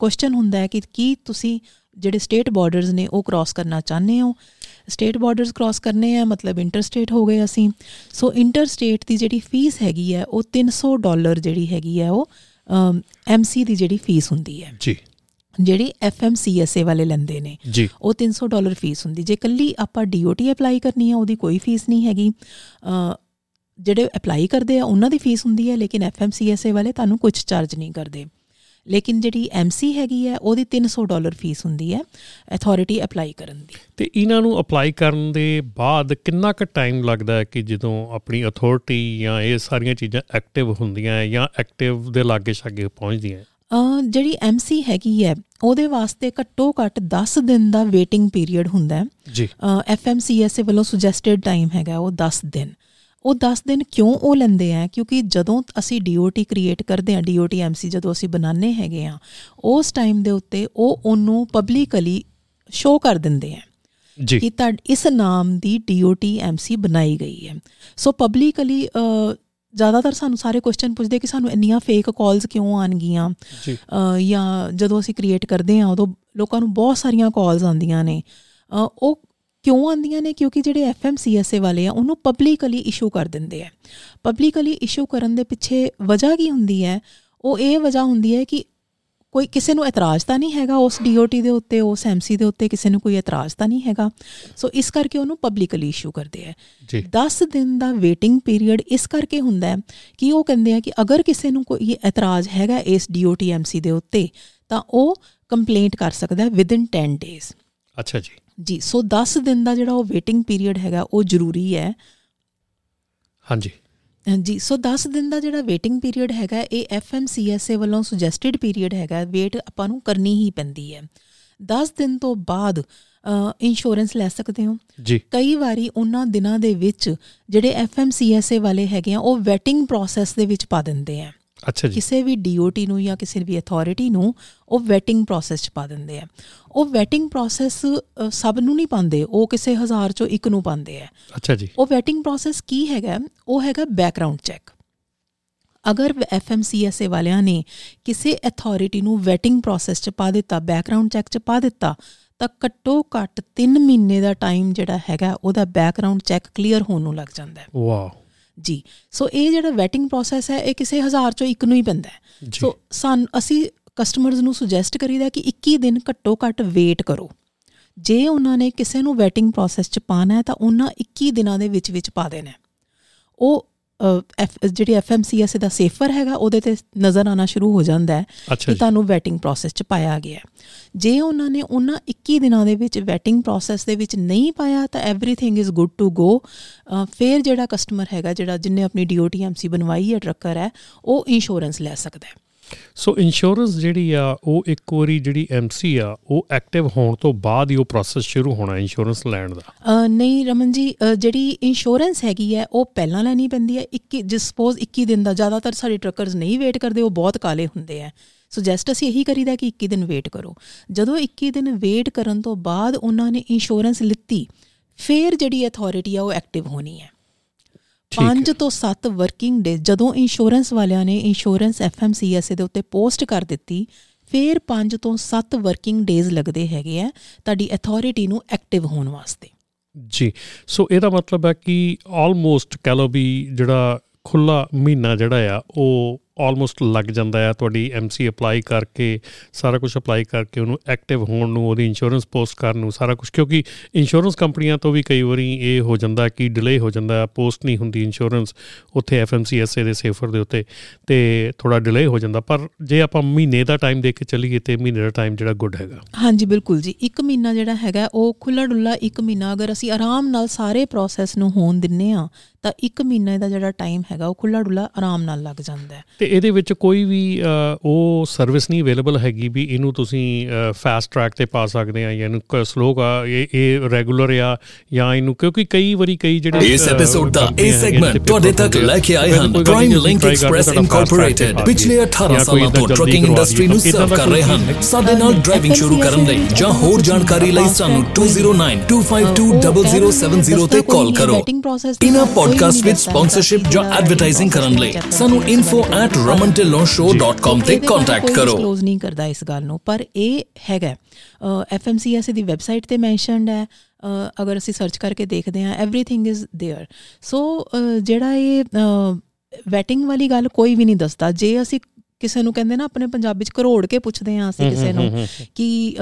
ਕੁਐਸਚਨ ਹੁੰਦਾ ਹੈ ਕਿ ਕੀ ਤੁਸੀਂ ਜਿਹੜੇ ਸਟੇਟ ਬਾਰਡਰਸ ਨੇ ਉਹ ਕ੍ਰਾਸ ਕਰਨਾ ਚਾਹੁੰਦੇ ਹੋ? ਸਟੇਟ ਬਾਰਡਰਸ ਕ੍ਰਾਸ ਕਰਨੇ ਆ ਮਤਲਬ ਇੰਟਰ ਸਟੇਟ ਹੋ ਗਏ ਅਸੀਂ। ਸੋ ਇੰਟਰ ਸਟੇਟ ਦੀ ਜਿਹੜੀ ਫੀਸ ਹੈਗੀ ਹੈ ਉਹ 300 ਡਾਲਰ ਜਿਹੜੀ ਹੈਗੀ ਹੈ ਉਹ ਐਮਸੀ ਦੀ ਜਿਹੜੀ ਫੀਸ ਹੁੰਦੀ ਹੈ। ਜੀ। ਜਿਹੜੀ ਐਫਐਮਸੀਐਸਏ ਵਾਲੇ ਲੈਂਦੇ ਨੇ ਉਹ 300 ਡਾਲਰ ਫੀਸ ਹੁੰਦੀ। ਜੇ ਕੱਲੀ ਆਪਾਂ ਡੀਓਟੀ ਅਪਲਾਈ ਕਰਨੀ ਹੈ ਉਹਦੀ ਕੋਈ ਫੀਸ ਨਹੀਂ ਹੈਗੀ। ਜਿਹੜੇ ਅਪਲਾਈ ਕਰਦੇ ਆ ਉਹਨਾਂ ਦੀ ਫੀਸ ਹੁੰਦੀ ਹੈ ਲੇਕਿਨ ਐਫਐਮਸੀਐਸਏ ਵਾਲੇ ਤੁਹਾਨੂੰ ਕੁਝ ਚਾਰਜ ਨਹੀਂ ਕਰਦੇ। ਲੇਕਿਨ ਜਿਹੜੀ ਐਮਸੀ ਹੈਗੀ ਹੈ ਉਹਦੀ 300 ਡਾਲਰ ਫੀਸ ਹੁੰਦੀ ਹੈ ਅਥਾਰਟੀ ਅਪਲਾਈ ਕਰਨ ਦੀ। ਤੇ ਇਹਨਾਂ ਨੂੰ ਅਪਲਾਈ ਕਰਨ ਦੇ ਬਾਅਦ ਕਿੰਨਾ ਕੁ ਟਾਈਮ ਲੱਗਦਾ ਹੈ ਕਿ ਜਦੋਂ ਆਪਣੀ ਅਥਾਰਟੀ ਜਾਂ ਇਹ ਸਾਰੀਆਂ ਚੀਜ਼ਾਂ ਐਕਟਿਵ ਹੁੰਦੀਆਂ ਜਾਂ ਐਕਟਿਵ ਦੇ ਲਾਗੇ ਛਾਗੇ ਪਹੁੰਚਦੀਆਂ? ਜਿਹੜੀ ਐਮਸੀ ਹੈਗੀ ਹੈ ਉਹਦੇ ਵਾਸਤੇ ਘੱਟੋ ਘੱਟ 10 ਦਿਨ ਦਾ ਵੇਟਿੰਗ ਪੀਰੀਅਡ ਹੁੰਦਾ ਹੈ। ਜੀ। ਐਫਐਮਸੀਐਸਏ ਵੱਲੋਂ ਸੁਜੈਸਟਡ ਟਾਈਮ ਹੈਗਾ ਉਹ 10 ਦਿਨ। ਉਹ 10 ਦਿਨ ਕਿਉਂ ਉਹ ਲੈਂਦੇ ਆ? ਕਿਉਂਕਿ ਜਦੋਂ ਅਸੀਂ ਡੀਓਟੀ ਕ੍ਰੀਏਟ ਕਰਦੇ ਆ ਡੀਓਟੀ ਐਮਸੀ ਜਦੋਂ ਅਸੀਂ ਬਣਾਉਂਦੇ ਹੈਗੇ ਆ ਉਸ ਟਾਈਮ ਦੇ ਉੱਤੇ ਉਹ ਉਹਨੂੰ ਪਬਲਿਕਲੀ ਸ਼ੋ ਕਰ ਦਿੰਦੇ ਆ ਜੀ। ਕਿ ਤਾਂ ਇਸ ਨਾਮ ਦੀ ਡੀਓਟੀ ਐਮਸੀ ਬਣਾਈ ਗਈ ਹੈ। ਸੋ ਪਬਲਿਕਲੀ ਜ਼ਿਆਦਾਤਰ ਸਾਨੂੰ ਸਾਰੇ ਕੁਐਸਚਨ ਪੁੱਛਦੇ ਕਿ ਸਾਨੂੰ ਇੰਨੀਆਂ ਫੇਕ ਕਾਲਸ ਕਿਉਂ ਆਣਗੀਆਂ ਜਾਂ। ਜਦੋਂ ਅਸੀਂ ਕ੍ਰੀਏਟ ਕਰਦੇ ਆ ਉਦੋਂ ਲੋਕਾਂ ਨੂੰ ਬਹੁਤ ਸਾਰੀਆਂ ਕਾਲਸ ਆਉਂਦੀਆਂ ਨੇ। ਉਹ ਕਿਉਂ ਆਉਂਦੀਆਂ ਨੇ? ਕਿਉਂਕਿ ਜਿਹੜੇ ਐਫਐਮਸੀਐਸਏ ਵਾਲੇ ਆ ਉਹਨੂੰ ਪਬਲਿਕਲੀ ਇਸ਼ੂ ਕਰ ਦਿੰਦੇ ਆ। ਪਬਲਿਕਲੀ ਇਸ਼ੂ ਕਰਨ ਦੇ ਪਿੱਛੇ ਵਜ੍ਹਾ ਕੀ ਹੁੰਦੀ ਹੈ? ਉਹ ਇਹ ਵਜ੍ਹਾ ਹੁੰਦੀ ਹੈ ਕਿ ਕੋਈ ਕਿਸੇ ਨੂੰ ਇਤਰਾਜ਼ ਤਾਂ ਨਹੀਂ ਹੈਗਾ ਉਸ ਡੀਓਟੀ ਦੇ ਉੱਤੇ ਉਸ ਐਮਸੀ ਦੇ ਉੱਤੇ ਕਿਸੇ ਨੂੰ ਕੋਈ ਇਤਰਾਜ਼ ਤਾਂ ਨਹੀਂ ਹੈਗਾ। ਸੋ ਇਸ ਕਰਕੇ ਉਹਨੂੰ ਪਬਲਿਕਲੀ ਇਸ਼ੂ ਕਰਦੇ ਆ। ਜੀ। 10 ਦਿਨ ਦਾ ਵੇਟਿੰਗ ਪੀਰੀਅਡ ਇਸ ਕਰਕੇ ਹੁੰਦਾ ਹੈ ਕਿ ਉਹ ਕਹਿੰਦੇ ਆ ਕਿ ਅਗਰ ਕਿਸੇ ਨੂੰ ਕੋਈ ਇਤਰਾਜ਼ ਹੈਗਾ ਇਸ ਡੀਓਟੀ ਐਮਸੀ ਦੇ ਉੱਤੇ ਤਾਂ ਉਹ ਕੰਪਲੇਂਟ ਕਰ ਸਕਦਾ ਹੈ ਵਿਦਿਨ 10 ਡੇਜ਼ ਅੱਛਾ ਜੀ। ਜੀ ਸੋ 10 ਦਿਨ ਦਾ ਜਿਹੜਾ ਉਹ ਵੇਟਿੰਗ ਪੀਰੀਅਡ ਹੈਗਾ ਉਹ ਜ਼ਰੂਰੀ ਹੈ। ਹਾਂਜੀ। ਜੀ ਸੋ 10 ਦਿਨ ਦਾ ਜਿਹੜਾ ਵੇਟਿੰਗ ਪੀਰੀਅਡ ਹੈਗਾ ਇਹ ਐਫਐਮਸੀਐਸਏ ਵੱਲੋਂ ਸੁਜੈਸਟਡ ਪੀਰੀਅਡ ਹੈਗਾ ਵੇਟ ਆਪਾਂ ਨੂੰ ਕਰਨੀ ਹੀ ਪੈਂਦੀ ਹੈ। 10 ਦਿਨ ਤੋਂ ਬਾਅਦ ਇੰਸ਼ੋਰੈਂਸ ਲੈ ਸਕਦੇ ਹੋ? ਜੀ। ਕਈ ਵਾਰੀ ਉਹਨਾਂ ਦਿਨਾਂ ਦੇ ਵਿੱਚ ਜਿਹੜੇ ਐਫਐਮਸੀਐਸਏ ਵਾਲੇ ਹੈਗੇ ਆ ਉਹ ਵੈਟਿੰਗ ਪ੍ਰੋਸੈਸ ਦੇ ਵਿੱਚ ਪਾ ਦਿੰਦੇ ਆ। ਅੱਛਾ ਜੀ। ਕਿਸੇ ਵੀ ਡੀਓਟੀ ਨੂੰ ਜਾਂ ਕਿਸੇ ਵੀ ਅਥਾਰਟੀ ਨੂੰ ਉਹ ਵੈਟਿੰਗ ਪ੍ਰੋਸੈਸ ਚ ਪਾ ਦਿੰਦੇ ਆ। ਉਹ ਵੈਟਿੰਗ ਪ੍ਰੋਸੈਸ ਸਭ ਨੂੰ ਨਹੀਂ ਪਾਉਂਦੇ ਉਹ ਕਿਸੇ ਹਜ਼ਾਰ ਚੋਂ ਇੱਕ ਨੂੰ ਪਾਉਂਦੇ ਆ। ਅੱਛਾ ਜੀ। ਉਹ ਵੈਟਿੰਗ ਪ੍ਰੋਸੈਸ ਕੀ ਹੈਗਾ? ਉਹ ਹੈਗਾ ਬੈਕਗ੍ਰਾਉਂਡ ਚੈੱਕ ਅਗਰ ਐਫਐਮਸੀਐਸਏ ਵਾਲਿਆਂ ਨੇ ਕਿਸੇ ਅਥਾਰਟੀ ਨੂੰ ਵੈਟਿੰਗ ਪ੍ਰੋਸੈਸ ਚ ਪਾ ਦਿੱਤਾ ਬੈਕਗ੍ਰਾਉਂਡ ਚੈੱਕ ਚ ਪਾ ਦਿੱਤਾ ਤਾਂ ਘੱਟੋ ਘੱਟ 3 ਮਹੀਨੇ ਦਾ ਟਾਈਮ ਜਿਹੜਾ ਹੈਗਾ ਉਹਦਾ ਬੈਕਗ੍ਰਾਉਂਡ ਚੈੱਕ ਕਲੀਅਰ ਹੋਣ ਨੂੰ ਲੱਗ ਜਾਂਦਾ ਹੈ। ਵਾਓ। ਜੀ। ਸੋ ਇਹ ਜਿਹੜਾ ਵੈਟਿੰਗ ਪ੍ਰੋਸੈਸ ਹੈ ਇਹ ਕਿਸੇ ਹਜ਼ਾਰ ਚੋਂ ਇੱਕ ਨੂੰ ਹੀ ਪੈਂਦਾ ਹੈ। ਸੋ ਸਾਨ ਅਸੀਂ ਕਸਟਮਰਸ ਨੂੰ ਸੁਜੈਸਟ ਕਰੀਦਾ ਕਿ 21 ਦਿਨ ਘੱਟੋ ਘੱਟ ਵੇਟ ਕਰੋ। ਜੇ ਉਹਨਾਂ ਨੇ ਕਿਸੇ ਨੂੰ ਵੈਟਿੰਗ ਪ੍ਰੋਸੈਸ ਚ ਪਾਣਾ ਹੈ ਤਾਂ ਉਹਨਾਂ 21 ਦਿਨਾਂ ਦੇ ਵਿੱਚ ਵਿੱਚ ਪਾ ਦੇਣਾ ਉਹ ਜਿਹੜੀ ਐਫਐਮਸੀਐਸ ਦਾ ਸੇਫਰ ਹੈਗਾ ਉਹਦੇ ਤੇ ਨਜ਼ਰ ਆਣਾ ਸ਼ੁਰੂ ਹੋ ਜਾਂਦਾ ਹੈ ਕਿ ਤੁਹਾਨੂੰ ਵੈਟਿੰਗ ਪ੍ਰੋਸੈਸ ਚ ਪਾਇਆ ਗਿਆ ਜੇ ਉਹਨਾਂ ਨੇ ਉਹਨਾਂ 21 ਦਿਨਾਂ ਦੇ ਵਿੱਚ ਵੈਟਿੰਗ ਪ੍ਰੋਸੈਸ ਦੇ ਵਿੱਚ ਨਹੀਂ ਪਾਇਆ ਤਾਂ everything is good to go ਫਿਰ ਜਿਹੜਾ ਕਸਟਮਰ ਹੈਗਾ ਜਿਹੜਾ ਜਿੰਨੇ ਆਪਣੀ ਡੀਓਟੀਐਮਸੀ ਬਣਵਾਈ ਹੈ ਟਰੱਕਰ ਹੈ ਉਹ ਇੰਸ਼ੋਰੈਂਸ ਲੈ ਸਕਦਾ ਹੈ ਸੋ ਇੰਸ਼ੋਰੈਂਸ ਜਿਹੜੀ ਆ, ਉਹ ਇੱਕ ਵਾਰੀ ਜਿਹੜੀ ਐਮਸੀ ਆ, ਉਹ ਐਕਟਿਵ ਹੋਣ ਤੋਂ ਬਾਅਦ ਹੀ ਉਹ ਪ੍ਰੋਸੈਸ ਸ਼ੁਰੂ ਹੋਣਾ ਇੰਸ਼ੋਰੈਂਸ ਲੈਣ ਦਾ। ਨਹੀਂ ਰਮਨ ਜੀ ਜਿਹੜੀ ਇੰਸ਼ੋਰੈਂਸ ਹੈਗੀ ਹੈ, ਉਹ ਪਹਿਲਾਂ ਲੈਣੀ ਪੈਂਦੀ ਹੈ। 21 ਜਿਸ ਸਪੋਜ਼ 21 ਦਿਨ ਦਾ, ਜ਼ਿਆਦਾਤਰ ਸਾਡੇ ਟਰੱਕਰਸ ਨਹੀਂ ਵੇਟ ਕਰਦੇ, ਉਹ ਬਹੁਤ ਕਾਲੇ ਹੁੰਦੇ ਆ ਸੁਜੈਸਟ ਅਸੀਂ ਇਹੀ ਕਰੀਦਾ ਕਿ 21 ਦਿਨ ਵੇਟ ਕਰੋ। ਜਦੋਂ 21 ਦਿਨ ਵੇਟ ਕਰਨ ਤੋਂ ਬਾਅਦ ਉਹਨਾਂ ਨੇ ਇੰਸ਼ੋਰੈਂਸ ਲਿੱਤੀ, ਫਿਰ ਜਿਹੜੀ ਅਥਾਰਟੀ ਆ, ਉਹ ਐਕਟਿਵ ਹੋਣੀ ਹੈ। 5 ਤੋਂ 7 ਵਰਕਿੰਗ ਡੇ ਜਦੋਂ ਇੰਸ਼ੋਰੈਂਸ ਵਾਲਿਆਂ ਨੇ ਇੰਸ਼ੋਰੈਂਸ ਐਫਐਮਸੀਐਸ ਦੇ ਉੱਤੇ ਪੋਸਟ ਕਰ ਦਿੱਤੀ ਫਿਰ 5 ਤੋਂ 7 ਵਰਕਿੰਗ ਡੇਜ਼ ਲੱਗਦੇ ਹੈਗੇ ਆ ਤੁਹਾਡੀ ਅਥਾਰਟੀ ਨੂੰ ਐਕਟਿਵ ਹੋਣ ਵਾਸਤੇ। ਜੀ ਸੋ ਇਹਦਾ ਮਤਲਬ ਹੈ ਕਿ ਆਲਮੋਸਟ ਵੀ ਜਿਹੜਾ ਖੁੱਲਾ ਮਹੀਨਾ ਜਿਹੜਾ ਆ ਉਹ ਆਲਮੋਸਟ ਲੱਗ ਜਾਂਦਾ ਹੈ, ਤੁਹਾਡੀ ਐਮਸੀ ਅਪਲਾਈ ਕਰਕੇ, ਸਾਰਾ ਕੁਝ ਅਪਲਾਈ ਕਰਕੇ ਉਹਨੂੰ ਐਕਟਿਵ ਹੋਣ ਨੂੰ, ਉਹਦੀ ਇੰਸ਼ੋਰੈਂਸ ਪੋਸਟ ਕਰਨ ਨੂੰ, ਸਾਰਾ ਕੁਝ ਕਿਉਂਕਿ ਇੰਸ਼ੋਰੈਂਸ ਕੰਪਨੀਆਂ ਤੋਂ ਵੀ ਕਈ ਵਾਰੀ ਇਹ ਹੋ ਜਾਂਦਾ ਕਿ ਡਿਲੇ ਹੋ ਜਾਂਦਾ ਪੋਸਟ ਨਹੀਂ ਹੁੰਦੀ ਇੰਸ਼ੋਰੈਂਸ ਉੱਥੇ ਐਫਐਮਸੀਐਸਏ ਦੇ ਸੇਫਰ ਦੇ ਉੱਤੇ, ਤੇ ਥੋੜਾ ਡਿਲੇ ਹੋ ਜਾਂਦਾ, ਪਰ ਜੇ ਆਪਾਂ ਮਹੀਨੇ ਦਾ ਟਾਈਮ ਦੇ ਕੇ ਚੱਲੀਏ ਤੇ ਮਹੀਨੇ ਦਾ ਟਾਈਮ ਜਿਹੜਾ ਗੁੱਡ ਹੈਗਾ। ਹਾਂਜੀ, ਬਿਲਕੁਲ ਜੀ, ਇੱਕ ਮਹੀਨਾ ਜਿਹੜਾ ਹੈਗਾ, ਉਹ ਖੁੱਲਾ ਡੁੱਲਾ ਇੱਕ ਮਹੀਨਾ, ਅਗਰ ਅਸੀਂ ਆਰਾਮ ਨਾਲ ਸਾਰੇ ਪ੍ਰੋਸੈਸ ਨੂੰ ਹੋਣ ਦਿੰਨੇ ਆ ਤਾਂ ਇੱਕ ਮਹੀਨੇ ਦਾ ਜਿਹੜਾ ਟਾਈਮ ਹੈਗਾ ਉਹ ਖੁੱਲਾ ਡੁੱਲਾ ਆਰਾਮ ਨਾਲ ਲੱਗ ਜਾਂਦਾ ਹੈ। ਤੇ ਇਹਦੇ ਵਿੱਚ ਕੋਈ ਵੀ ਉਹ ਸਰਵਿਸ ਨਹੀਂ ਅਵੇਲੇਬਲ ਹੈਗੀ ਵੀ ਇਹਨੂੰ ਤੁਸੀਂ ਫਾਸਟ ਟਰੈਕ ਤੇ ਪਾ ਸਕਦੇ ਆ ਜਾਂ ਇਹਨੂੰ ਸਲੋ ਆ ਇਹ ਇਹ ਰੈਗੂਲਰ ਆ ਜਾਂ ਇਹਨੂੰ ਕਿਉਂਕਿ ਕਈ ਵਾਰੀ ਕਈ ਜਿਹੜੇ ਇਸ ਐਪੀਸੋਡ ਦਾ ਇਹ ਸੈਗਮੈਂਟ ਤੁਹਾਡੇ ਤੱਕ ਲੈ ਕੇ ਆਏ ਹਨ ਪ੍ਰਾਈਮ ਲਿੰਕ ਐਕਸਪ੍ਰੈਸ ਇਨਕੋਰਪੋਰੇਟਡ ਪਿਛਲੇ 18 ਸਾਲਾਂ ਤੋਂ ਟਰੱਕਿੰਗ ਇੰਡਸਟਰੀ ਨੂੰ ਸਰਵ ਕਰ ਰਹੇ ਹਨ। ਸਾਡੇ ਨਾਲ ਡਰਾਈਵਿੰਗ ਸ਼ੁਰੂ ਕਰਨ ਲਈ ਜਾਂ ਹੋਰ ਜਾਣਕਾਰੀ ਲਈ ਸਾਨੂੰ 2092520070 ਤੇ ਕਾਲ ਕਰੋ। ਇਨਾ ਪੋਡਕਾਸਟ ਵਿੱਚ ਸਪਾਂਸਰਸ਼ਿਪ ਜਾਂ ਐਡਵਰਟਾਈਜ਼ਿੰਗ ਕਰਨ ਲਈ ਸਾਨੂੰ info@ramantillonshow.com ਤੇ ਕੰਟੈਕਟ ਕਰੋ ਕਲੋਜ਼ ਨਹੀਂ ਕਰਦਾ ਇਸ ਗੱਲ ਨੂੰ ਪਰ ਇਹ ਹੈਗਾ ਐਫਐਮਸੀਐਸ ਦੀ ਵੈਬਸਾਈਟ ਤੇ ਮੈਂਸ਼ਨਡ ਹੈ ਅਗਰ ਅਸੀਂ ਸਰਚ ਕਰਕੇ ਦੇਖਦੇ ਹਾਂ एवरीथिंग ਇਜ਼ देयर ਸੋ ਜਿਹੜਾ ਇਹ ਵੈਟਿੰਗ ਵਾਲੀ ਗੱਲ ਕੋਈ ਵੀ ਨਹੀਂ ਦੱਸਦਾ ਜੇ ਅਸੀਂ ਕਿਸੇ ਨੂੰ ਕਹਿੰਦੇ ਨਾ ਆਪਣੇ ਪੰਜਾਬੀ ਚ ਕਰੋੜ ਕੇ ਪੁੱਛਦੇ ਆ ਅਸੀਂ ਕਿਸੇ ਨੂੰ ਕਿ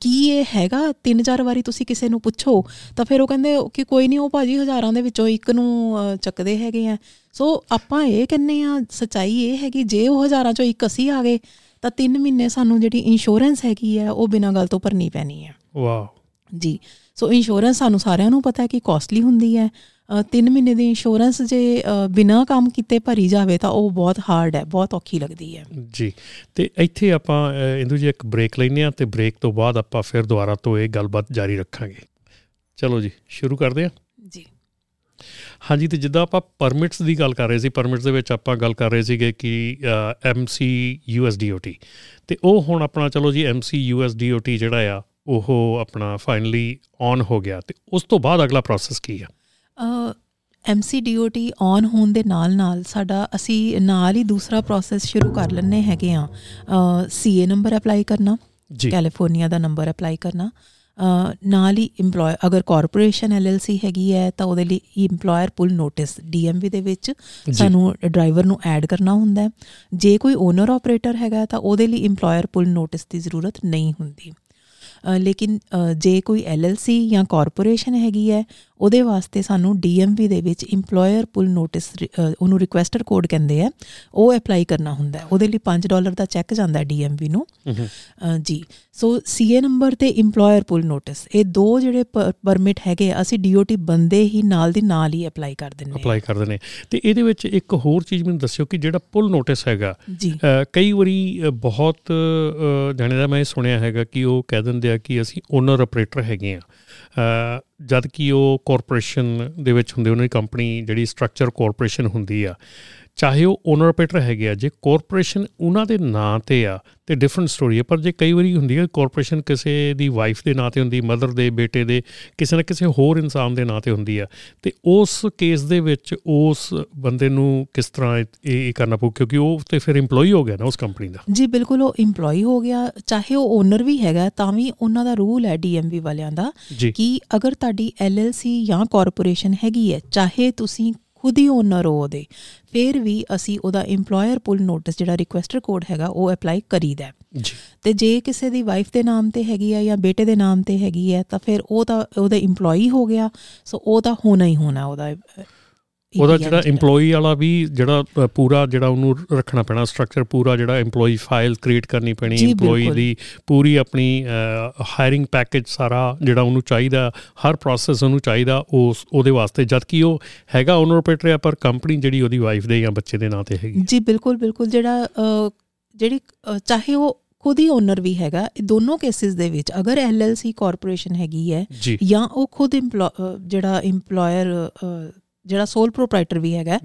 ਕੀ ਇਹ ਹੈਗਾ? ਤਿੰਨ ਚਾਰ ਵਾਰੀ ਤੁਸੀਂ ਕਿਸੇ ਨੂੰ ਪੁੱਛੋ ਤਾਂ ਫਿਰ ਉਹ ਕਹਿੰਦੇ ਕਿ ਕੋਈ ਨਹੀਂ ਉਹ ਭਾਜੀ ਹਜ਼ਾਰਾਂ ਦੇ ਵਿੱਚੋਂ ਇੱਕ ਨੂੰ ਚੱਕਦੇ ਹੈਗੇ ਆ। ਸੋ ਆਪਾਂ ਇਹ ਕਹਿੰਨੇ ਆ ਸਚਾਈ ਇਹ ਹੈ ਕਿ ਜੇ ਉਹ ਹਜ਼ਾਰਾਂ ਚੋਂ ਇੱਕ ਅਸੀਂ ਆ ਗਏ ਤਾਂ 3 ਮਹੀਨੇ ਸਾਨੂੰ ਜਿਹੜੀ ਇੰਸ਼ੋਰੈਂਸ ਹੈਗੀ ਹੈ ਉਹ ਬਿਨਾਂ ਗੱਲ ਤੋਂ ਭਰਨੀ ਪੈਣੀ ਹੈ ਵਾਓ। ਜੀ। ਸੋ ਇੰਸ਼ੋਰੈਂਸ ਸਾਨੂੰ ਸਾਰਿਆਂ ਨੂੰ ਪਤਾ ਹੈ ਕਿ ਕਾਸਟਲੀ ਹੁੰਦੀ ਹੈ। 3 ਮਹੀਨੇ ਦੀ ਇੰਸ਼ੋਰੈਂਸ ਜੇ ਬਿਨਾ ਕੰਮ ਕੀਤੇ ਭਰੀ ਜਾਵੇ ਤਾਂ ਉਹ ਬਹੁਤ ਹਾਰਡ ਹੈ ਬਹੁਤ ਔਖੀ ਲੱਗਦੀ ਹੈ। ਜੀ ਤੇ ਇੱਥੇ ਆਪਾਂ ਇੰਦੂ ਜੀ ਇੱਕ ਬ੍ਰੇਕ ਲੈਨੇ ਆ ਤੇ ਬ੍ਰੇਕ ਤੋਂ ਬਾਅਦ ਆਪਾਂ ਫਿਰ ਦੁਬਾਰਾ ਤੋਂ ਇਹ ਗੱਲਬਾਤ ਜਾਰੀ ਰੱਖਾਂਗੇ। ਚਲੋ ਜੀ ਸ਼ੁਰੂ ਕਰਦੇ ਆ ਜੀ। ਹਾਂਜੀ ਤੇ ਜਿੱਦਾਂ ਆਪਾਂ ਪਰਮਿਟਸ ਦੀ ਗੱਲ ਕਰ ਰਹੇ ਸੀ ਪਰਮਿਟਸ ਦੇ ਵਿੱਚ ਆਪਾਂ ਗੱਲ ਕਰ ਰਹੇ ਸੀਗੇ ਕਿ ਐਮਸੀ ਯੂਐਸਡੀਓਟੀ ਤੇ ਉਹ ਹੁਣ ਆਪਣਾ ਚਲੋ ਜੀ ਐਮਸੀ ਯੂਐਸਡੀਓਟੀ ਜਿਹੜਾ ਆ ਉਹ ਆਪਣਾ ਫਾਈਨਲੀ ਔਨ ਹੋ ਗਿਆ। ਤੇ ਉਸ ਤੋਂ ਬਾਅਦ ਅਗਲਾ ਪ੍ਰੋਸੈਸ ਕੀ ਆ? ਐਮਸੀਡੀਓਟੀ ਔਨ ਹੋਣ ਦੇ ਨਾਲ ਨਾਲ ਸਾਡਾ ਅਸੀਂ ਨਾਲ ਹੀ ਦੂਸਰਾ ਪ੍ਰੋਸੈਸ ਸ਼ੁਰੂ ਕਰ ਲੈਣੇ ਹੈਗੇ ਆ ਸੀਏ ਨੰਬਰ ਅਪਲਾਈ ਕਰਨਾ ਜੀ। ਕੈਲੀਫੋਰਨੀਆ ਦਾ ਨੰਬਰ ਅਪਲਾਈ ਕਰਨਾ। ਨਾਲ ਹੀ EMPLOYER ਅਗਰ ਕਾਰਪੋਰੇਸ਼ਨ ਐਲਐਲਸੀ ਹੈਗੀ ਹੈ ਤਾਂ ਉਹਦੇ ਲਈ EMPLOYER ਪੁੱਲ ਨੋਟਿਸ ਡੀਐਮਵੀ ਦੇ ਵਿੱਚ ਸਾਨੂੰ ਡਰਾਈਵਰ ਨੂੰ ਐਡ ਕਰਨਾ ਹੁੰਦਾ ਹੈ। ਜੇ ਕੋਈ ਓਨਰ ਆਪਰੇਟਰ ਹੈਗਾ ਤਾਂ ਉਹਦੇ ਲਈ EMPLOYER ਪੁੱਲ ਨੋਟਿਸ ਦੀ ਜ਼ਰੂਰਤ ਨਹੀਂ ਹੁੰਦੀ। ਲੇਕਿਨ ਜੇ ਕੋਈ ਐਲਐਲਸੀ ਜਾਂ ਕਾਰਪੋਰੇਸ਼ਨ ਹੈਗੀ ਹੈ ਉਹਦੇ ਵਾਸਤੇ ਸਾਨੂੰ ਡੀਐਮਵੀ ਦੇ ਵਿੱਚ EMPLOYER ਪੁੱਲ ਨੋਟਿਸ ਉਹਨੂੰ ਰਿਕੁਐਸਟਰ ਕੋਡ ਕਹਿੰਦੇ ਆ ਉਹ ਅਪਲਾਈ ਕਰਨਾ ਹੁੰਦਾ ਉਹਦੇ ਲਈ 5 ਡਾਲਰ ਦਾ ਚੈੱਕ ਜਾਂਦਾ ਡੀਐਮਵੀ ਨੂੰ। ਜੀ। ਸੋ ਸੀਏ ਨੰਬਰ ਤੇ EMPLOYER ਪੁੱਲ ਨੋਟਿਸ ਇਹ ਦੋ ਜਿਹੜੇ ਪਰਮਿਟ ਹੈਗੇ ਅਸੀਂ ਡੀਓਟੀ ਬੰਦੇ ਹੀ ਨਾਲ ਦੀ ਨਾਲ ਹੀ ਅਪਲਾਈ ਕਰ ਦਿੰਨੇ ਅਪਲਾਈ ਕਰ ਦਿੰਨੇ ਤੇ ਇਹਦੇ ਵਿੱਚ ਇੱਕ ਹੋਰ ਚੀਜ਼ ਮੈਨੂੰ ਦੱਸਿਓ ਕਿ ਜਿਹੜਾ ਪੁੱਲ ਨੋਟਿਸ ਹੈਗਾ ਕਈ ਵਾਰੀ ਬਹੁਤ ਜਾਣੇ ਦਾ ਮੈਂ ਸੁਣਿਆ ਹੈਗਾ ਕਿ ਉਹ ਕਹਿ ਦਿੰਦੇ ਆ ਕਿ ਅਸੀਂ ਓਨਰ ਆਪਰੇਟਰ ਹੈਗੇ ਆ ਜਦ ਕਿ ਉਹ ਕਾਰਪੋਰੇਸ਼ਨ ਦੇ ਵਿੱਚ ਹੁੰਦੇ ਉਹਨਾਂ ਦੀ ਕੰਪਨੀ ਜਿਹੜੀ ਸਟਰਕਚਰ ਕਾਰਪੋਰੇਸ਼ਨ ਹੁੰਦੀ ਆ। ਚਾਹੇ ਉਹ ਓਨਰ ਆਪਰੇਟਰ ਹੈਗੇ ਆ ਜੇ ਕਾਰਪੋਰੇਸ਼ਨ ਉਹਨਾਂ ਦੇ ਨਾਂ ਤੇ ਆ ਤੇ ਡਿਫਰੈਂਟ ਸਟੋਰੀ ਹੈ ਪਰ ਜੇ ਕਈ ਵਾਰੀ ਹੁੰਦੀ ਹੈ ਕਾਰਪੋਰੇਸ਼ਨ ਕਿਸੇ ਦੀ ਵਾਈਫ ਦੇ ਨਾਂ ਤੇ ਹੁੰਦੀ ਮਦਰ ਦੇ ਬੇਟੇ ਦੇ ਕਿਸੇ ਨਾ ਕਿਸੇ ਹੋਰ ਇਨਸਾਨ ਦੇ ਨਾਂ ਤੇ ਹੁੰਦੀ ਆ ਤੇ ਉਸ ਕੇਸ ਦੇ ਵਿੱਚ ਉਸ ਬੰਦੇ ਨੂੰ ਕਿਸ ਤਰ੍ਹਾਂ ਇਹ ਕਰਨਾ ਪਊ ਕਿਉਂਕਿ ਉਹ ਤੇ ਫਿਰ EMPLOYE ਹੋ ਗਿਆ ਨਾ ਉਸ ਕੰਪਨੀ ਦਾ। ਜੀ ਬਿਲਕੁਲ ਉਹ EMPLOYE ਹੋ ਗਿਆ ਚਾਹੇ ਉਹ ਓਨਰ ਵੀ ਹੈਗਾ ਤਾਂ ਵੀ ਉਹਨਾਂ ਦਾ ਰੂਲ ਹੈ DMV ਵਾਲਿਆਂ ਦਾ ਕਿ ਅਗਰ ਤੁਹਾਡੀ LLC ਜਾਂ ਕਾਰਪੋਰੇਸ਼ਨ ਹੈਗੀ ਹੈ ਚਾਹੇ ਤੁਸੀਂ ਖੁਦ ਹੀ ਓਨਰ ਹੋ ਉਹਦੇ ਫਿਰ ਵੀ ਅਸੀਂ ਉਹਦਾ EMPLOYER ਪੁੱਲ ਨੋਟਿਸ ਜਿਹੜਾ ਰਿਕੁਐਸਟਰ ਕੋਡ ਹੈਗਾ ਉਹ ਅਪਲਾਈ ਕਰੀਦਾ ਜੀ। ਤੇ ਜੇ ਕਿਸੇ ਦੀ ਵਾਈਫ ਦੇ ਨਾਮ ਤੇ ਹੈਗੀ ਆ ਜਾਂ ਬੇਟੇ ਦੇ ਨਾਮ ਤੇ ਹੈਗੀ ਹੈ ਤਾਂ ਫਿਰ ਉਹ ਤਾਂ ਉਹਦਾ EMPLOYE ਹੋ ਗਿਆ ਸੋ ਉਹ ਤਾਂ ਹੋਣਾ ਹੀ ਹੋਣਾ ਉਹਦਾ ਉਹਦਾ ਜਿਹੜਾ EMPLOYE ਵਾਲਾ ਵੀ ਜਿਹੜਾ ਪੂਰਾ ਜਿਹੜਾ ਉਹਨੂੰ ਰੱਖਣਾ ਪੈਣਾ ਸਟਰਕਚਰ ਪੂਰਾ ਜਿਹੜਾ EMPLOYE ਫਾਈਲ ਕ੍ਰੀਏਟ ਕਰਨੀ ਪੈਣੀ EMPLOYE ਦੀ ਪੂਰੀ ਆਪਣੀ ਹਾਇਰਿੰਗ ਪੈਕੇਜ ਸਾਰਾ ਜਿਹੜਾ ਉਹਨੂੰ ਚਾਹੀਦਾ ਹਰ ਪ੍ਰੋਸੈਸ ਉਹਨੂੰ ਚਾਹੀਦਾ ਉਸ ਉਹਦੇ ਵਾਸਤੇ। ਜਦ ਕਿ ਉਹ ਹੈਗਾ ਓਨਰ ਆਪਰੇਟਰ ਪਰ ਕੰਪਨੀ ਜਿਹੜੀ ਉਹਦੀ ਵਾਈਫ ਦੇ ਜਾਂ ਬੱਚੇ ਦੇ ਨਾਂ ਤੇ ਹੈਗੀ। ਜੀ ਬਿਲਕੁਲ ਬਿਲਕੁਲ। ਜਿਹੜਾ ਜਿਹੜੀ ਚਾਹੇ ਉਹ ਖੁਦ ਹੀ ਓਨਰ ਵੀ ਹੈਗਾ ਇਹ ਦੋਨੋਂ ਕੇਸਿਸ ਦੇ ਵਿੱਚ ਅਗਰ ਐਲਐਲਸੀ ਕਾਰਪੋਰੇਸ਼ਨ ਹੈਗੀ ਹੈ ਜਾਂ। ਉਹ ਖੁਦ ਜਿਹੜਾ EMPLOYER ਜਿਹੜਾ ਸੋਲ ਪ੍ਰੋਪਰਾਈਟਰ ਵੀ ਹੈਗਾ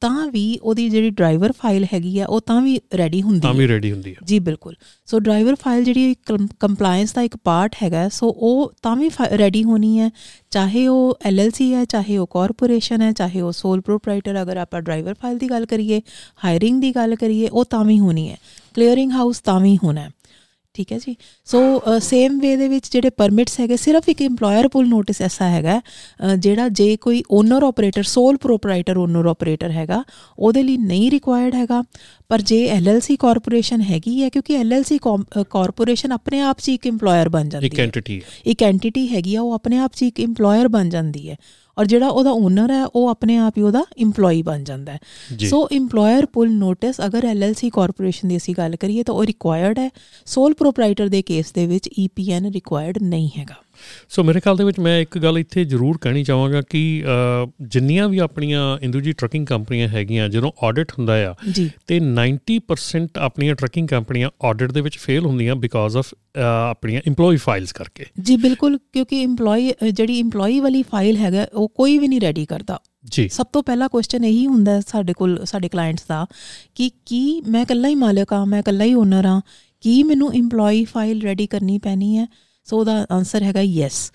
ਤਾਂ ਵੀ ਉਹਦੀ ਜਿਹੜੀ ਡਰਾਈਵਰ ਫਾਈਲ ਹੈਗੀ ਆ ਉਹ ਤਾਂ ਵੀ ਰੈਡੀ ਹੁੰਦੀ ਹੈ। ਤਾਂ ਵੀ ਰੈਡੀ ਹੁੰਦੀ ਹੈ। ਜੀ ਬਿਲਕੁਲ। ਸੋ ਡਰਾਈਵਰ ਫਾਈਲ ਜਿਹੜੀ ਕੰਪਲਾਈਂਸ ਦਾ ਇੱਕ ਪਾਰਟ ਹੈਗਾ ਸੋ ਉਹ ਤਾਂ ਵੀ ਰੈਡੀ ਹੋਣੀ ਹੈ। ਚਾਹੇ ਉਹ ਐਲਐਲਸੀ ਹੈ ਚਾਹੇ ਉਹ ਕਾਰਪੋਰੇਸ਼ਨ ਹੈ ਚਾਹੇ ਉਹ ਸੋਲ ਪ੍ਰੋਪਰਾਈਟਰ ਅਗਰ ਆਪਾਂ ਡਰਾਈਵਰ ਫਾਈਲ ਦੀ ਗੱਲ ਕਰੀਏ ਹਾਇਰਿੰਗ ਦੀ ਗੱਲ ਕਰੀਏ ਉਹ ਤਾਂ ਵੀ ਹੋਣੀ ਹੈ। ਕਲੀਅਰਿੰਗ ਹਾਊਸ ਤਾਂ ਵੀ ਹੋਣਾ ਹੈ। ਠੀਕ ਹੈ ਜੀ। ਸੋ ਸੇਮ ਵੇ ਦੇ ਵਿੱਚ ਜਿਹੜੇ ਪਰਮਿਟਸ ਹੈਗੇ ਸਿਰਫ ਇੱਕ EMPLOYER ਪੁੱਲ ਨੋਟਿਸ ਐਸਾ ਹੈਗਾ ਜਿਹੜਾ ਜੇ ਕੋਈ owner operator sole proprietor owner operator ਹੈਗਾ ਉਹਦੇ ਲਈ ਨਹੀਂ ਰਿਕੁਆਇਰਡ ਹੈਗਾ। ਪਰ ਜੇ ਐਲਐਲਸੀ ਕਾਰਪੋਰੇਸ਼ਨ ਹੈਗੀ ਹੈ ਕਿਉਂਕਿ ਐਲਐਲਸੀ ਕਾਰਪੋਰੇਸ਼ਨ ਆਪਣੇ ਆਪ 'ਚ ਇੱਕ EMPLOYER ਬਣ ਜਾਂਦੀ ਹੈ। ਇੱਕ ਐਂਟੀਟੀ ਇੱਕ ਐਂਟੀਟੀ ਹੈਗੀ ਆ ਉਹ ਆਪਣੇ ਆਪ 'ਚ ਇੱਕ EMPLOYER ਬਣ ਜਾਂਦੀ ਹੈ। ਔਰ ਜਿਹੜਾ ਉਹਦਾ ਓਨਰ ਹੈ ਉਹ ਆਪਣੇ ਆਪ ਹੀ ਉਹਦਾ EMPLOYEE ਬਣ ਜਾਂਦਾ ਹੈ। ਸੋ EMPLOYER ਪੁੱਲ ਨੋਟਿਸ ਅਗਰ LLC ਕਾਰਪੋਰੇਸ਼ਨ ਦੀ ਅਸੀਂ ਗੱਲ ਕਰੀਏ ਤਾਂ ਉਹ ਰਿਕੁਆਇਰਡ ਹੈ। ਸੋਲ ਪ੍ਰੋਪਰਾਈਟਰ ਦੇ ਕੇਸ ਦੇ ਵਿੱਚ EPN ਰਿਕੁਆਇਰਡ ਨਹੀਂ ਹੈਗਾ। ਸੋ ਮੇਰੇ ਖਿਆਲ ਦੇ ਵਿੱਚ ਮੈਂ ਇੱਕ ਗੱਲ ਇੱਥੇ ਜ਼ਰੂਰ ਕਹਿਣੀ ਚਾਹਾਂਗਾ ਕਿ ਜਿੰਨੀਆਂ ਵੀ ਆਪਣੀਆਂ ਇੰਦੂ ਜੀ ਟਰੱਕਿੰਗ ਕੰਪਨੀਆਂ ਹੈਗੀਆਂ ਜਦੋਂ ਆਡਿਟ ਹੁੰਦਾ ਆ ਤੇ 90% ਆਪਣੀਆਂ ਟਰੱਕਿੰਗ ਕੰਪਨੀਆਂ ਆਡਿਟ ਦੇ ਵਿੱਚ ਫੇਲ ਹੁੰਦੀਆਂ ਬਿਕਾਜ਼ ਆਫ ਆਪਣੀਆਂ EMPLOYEE ਫਾਈਲਸ ਕਰਕੇ। ਜੀ ਬਿਲਕੁਲ ਕਿਉਂਕਿ EMPLOYEE ਜਿਹੜੀ EMPLOYEE ਵਾਲੀ ਫਾਈਲ ਹੈਗਾ ਉਹ ਕੋਈ ਵੀ ਨਹੀਂ ਰੈਡੀ ਕਰਦਾ। ਜੀ। ਸਭ ਤੋਂ ਪਹਿਲਾ ਕੁਐਸਚਨ ਇਹੀ ਹੁੰਦਾ ਸਾਡੇ ਕੋਲ ਸਾਡੇ ਕਲਾਇੰਟਸ ਦਾ ਕਿ ਕੀ ਮੈਂ ਇਕੱਲਾ ਹੀ ਮਾਲਕ ਆ ਮੈਂ ਇਕੱਲਾ ਹੀ ਓਨਰ ਆ ਕੀ ਮੈਨੂੰ EMPLOYEE ਫਾਈਲ ਰੈਡੀ ਕਰਨੀ ਪੈਣੀ ਹੈ? ਸੋ ਦਾ ਆਨਸਰ ਹੈਗਾ ਯੈਸ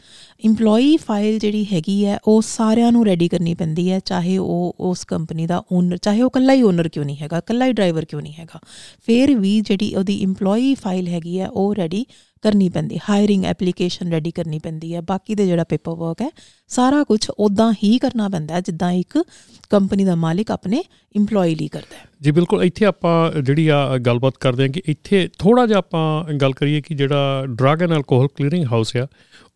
EMPLOYEE ਫਾਈਲ ਜਿਹੜੀ ਹੈਗੀ ਹੈ, ਉਹ ਸਾਰਿਆਂ ਨੂੰ ਰੈਡੀ ਕਰਨੀ ਪੈਂਦੀ ਹੈ, ਚਾਹੇ ਉਹ ਉਸ ਕੰਪਨੀ ਦਾ ਓਨਰ ਚਾਹੇ ਉਹ ਇਕੱਲਾ ਹੀ ਓਨਰ ਕਿਉਂ ਨਹੀਂ ਹੈਗਾ, ਇਕੱਲਾ ਹੀ ਡਰਾਈਵਰ ਕਿਉਂ ਨਹੀਂ ਹੈਗਾ। ਫਿਰ ਵੀ ਜਿਹੜੀ ਉਹਦੀ EMPLOYEE ਫਾਈਲ ਹੈਗੀ ਹੈ, ਉਹ ਰੈਡੀ ਕਰਨੀ ਪੈਂਦੀ ਹਾਇਰਿੰਗ ਐਪਲੀਕੇਸ਼ਨ ਰੈਡੀ ਕਰਨੀ ਪੈਂਦੀ ਹੈ, ਬਾਕੀ ਦੇ ਜਿਹੜਾ ਪੇਪਰ ਵਰਕ ਹੈ, ਸਾਰਾ ਕੁਝ ਉਦਾਂ ਹੀ ਕਰਨਾ ਪੈਂਦਾ ਜਿੱਦਾਂ ਇੱਕ ਕੰਪਨੀ ਦਾ ਮਾਲਿਕ ਆਪਣੇ EMPLOYEE ਲਈ ਕਰਦਾ ਹੈ। ਜੀ, ਬਿਲਕੁਲ, ਇੱਥੇ ਆਪਾਂ ਜਿਹੜੀ ਆ ਗੱਲਬਾਤ ਕਰਦੇ ਹਾਂ ਕਿ ਇੱਥੇ ਥੋੜਾ ਜਿਹਾ ਆਪਾਂ ਗੱਲ ਕਰੀਏ ਕਿ ਜਿਹੜਾ drug and alcohol clearing house ਆ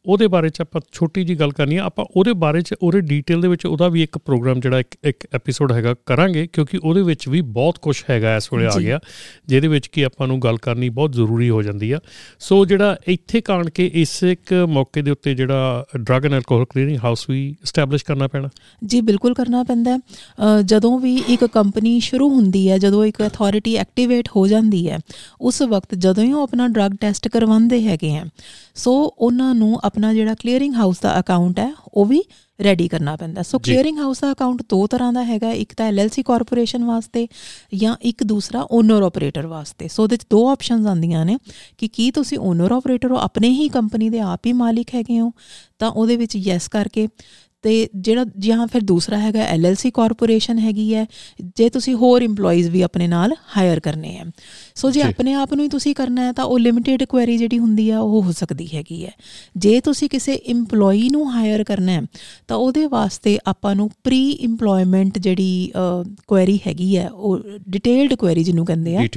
ਉਹਦੇ ਬਾਰੇ ਚ ਆਪਾਂ ਛੋਟੀ ਜੀ ਗੱਲ ਕਰਨੀ ਆ। ਆਪਾਂ ਉਹਦੇ ਬਾਰੇ ਚ ਉਹਦੇ ਡੀਟੇਲ ਦੇ ਵਿੱਚ ਉਹਦਾ ਵੀ ਇੱਕ ਪ੍ਰੋਗਰਾਮ ਜਿਹੜਾ ਇੱਕ ਇੱਕ ਐਪੀਸੋਡ ਹੈਗਾ ਕਰਾਂਗੇ ਕਿਉਂਕਿ ਉਹਦੇ ਵਿੱਚ ਵੀ ਬਹੁਤ ਕੁਝ ਹੈਗਾ ਇਸ ਵੇਲੇ ਆ ਗਿਆ ਜਿਹਦੇ ਵਿੱਚ ਕੀ ਆਪਾਂ ਨੂੰ ਗੱਲ ਕਰਨੀ ਬਹੁਤ ਜ਼ਰੂਰੀ ਹੋ ਜਾਂਦੀ ਆ। ਸੋ ਜਿਹੜਾ ਇੱਥੇ ਕਾਣ ਕੇ ਇਸ ਇੱਕ ਮੌਕੇ ਦੇ ਉੱਤੇ ਜਿਹੜਾ drug and alcohol clearing house we establish ਕਰਨਾ ਪੈਣਾ? ਜੀ ਬਿਲਕੁਲ ਕਰਨਾ ਪੈਂਦਾ ਜਦੋਂ ਵੀ ਇੱਕ ਕੰਪਨੀ ਸ਼ੁਰੂ ਹੁੰਦੀ ਹੈ ਜਦੋਂ ਇੱਕ ਅਥਾਰਟੀ ਐਕਟੀਵੇਟ ਹੋ ਜਾਂਦੀ ਹੈ ਉਸ ਵਕਤ ਜਦੋਂ ਹੀ ਉਹ ਆਪਣਾ ਡਰੱਗ ਟੈਸਟ ਕਰਵਾਉਂਦੇ ਹੈਗੇ ਆ ਸੋ ਉਹਨਾਂ ਨੂੰ ਆਪਣਾ ਜਿਹੜਾ ਕਲੀਅਰਿੰਗ ਹਾਊਸ ਦਾ ਅਕਾਊਂਟ ਹੈ ਉਹ ਵੀ ਰੈਡੀ ਕਰਨਾ ਪੈਂਦਾ। ਸੋ ਕਲੀਅਰਿੰਗ ਹਾਊਸ ਦਾ ਅਕਾਊਂਟ ਦੋ ਤਰ੍ਹਾਂ ਦਾ ਹੈਗਾ ਇੱਕ ਤਾਂ ਐਲਐਲਸੀ ਕਾਰਪੋਰੇਸ਼ਨ ਵਾਸਤੇ ਜਾਂ ਇੱਕ ਦੂਸਰਾ ਓਨਰ ਆਪਰੇਟਰ ਵਾਸਤੇ। ਸੋ ਵਿੱਚ ਦੋ ਆਪਸ਼ਨਸ ਆਉਂਦੀਆਂ ਨੇ ਕਿ ਕੀ ਤੁਸੀਂ ਓਨਰ ਆਪਰੇਟਰ ਹੋ ਆਪਣੇ ਹੀ ਕੰਪਨੀ ਦੇ ਆਪ ਹੀ ਮਾਲਿਕ ਹੈਗੇ ਹੋ ਤਾਂ ਉਹਦੇ ਵਿੱਚ ਯੈਸ ਕਰਕੇ ਤੇ ਜਿਹੜਾ ਜਾਂ ਫਿਰ ਦੂਸਰਾ ਹੈਗਾ ਐਲਐਲਸੀ ਕਾਰਪੋਰੇਸ਼ਨ ਹੈਗੀ ਹੈ ਜੇ ਤੁਸੀਂ ਹੋਰ EMPLOYEES ਵੀ ਆਪਣੇ ਨਾਲ ਹਾਇਰ ਕਰਨੇ ਆ ਸੋ ਜੇ ਆਪਣੇ ਆਪ ਨੂੰ ਹੀ ਤੁਸੀਂ ਕਰਨਾ ਹੈ ਤਾਂ ਉਹ ਲਿਮਿਟਿਡ ਕੁਐਰੀ ਜਿਹੜੀ ਹੁੰਦੀ ਆ ਉਹ ਹੋ ਸਕਦੀ ਹੈਗੀ ਹੈ। ਜੇ ਤੁਸੀਂ ਕਿਸੇ EMPLOYEE ਨੂੰ ਹਾਇਰ ਕਰਨਾ ਹੈ ਤਾਂ ਉਹਦੇ ਵਾਸਤੇ ਆਪਾਂ ਨੂੰ ਪ੍ਰੀ EMPLOYMENT ਜਿਹੜੀ ਕੁਐਰੀ ਹੈਗੀ ਹੈ ਉਹ ਡਿਟੇਲਡ ਕੁਐਰੀ ਜਿਹਨੂੰ ਕਹਿੰਦੇ ਆ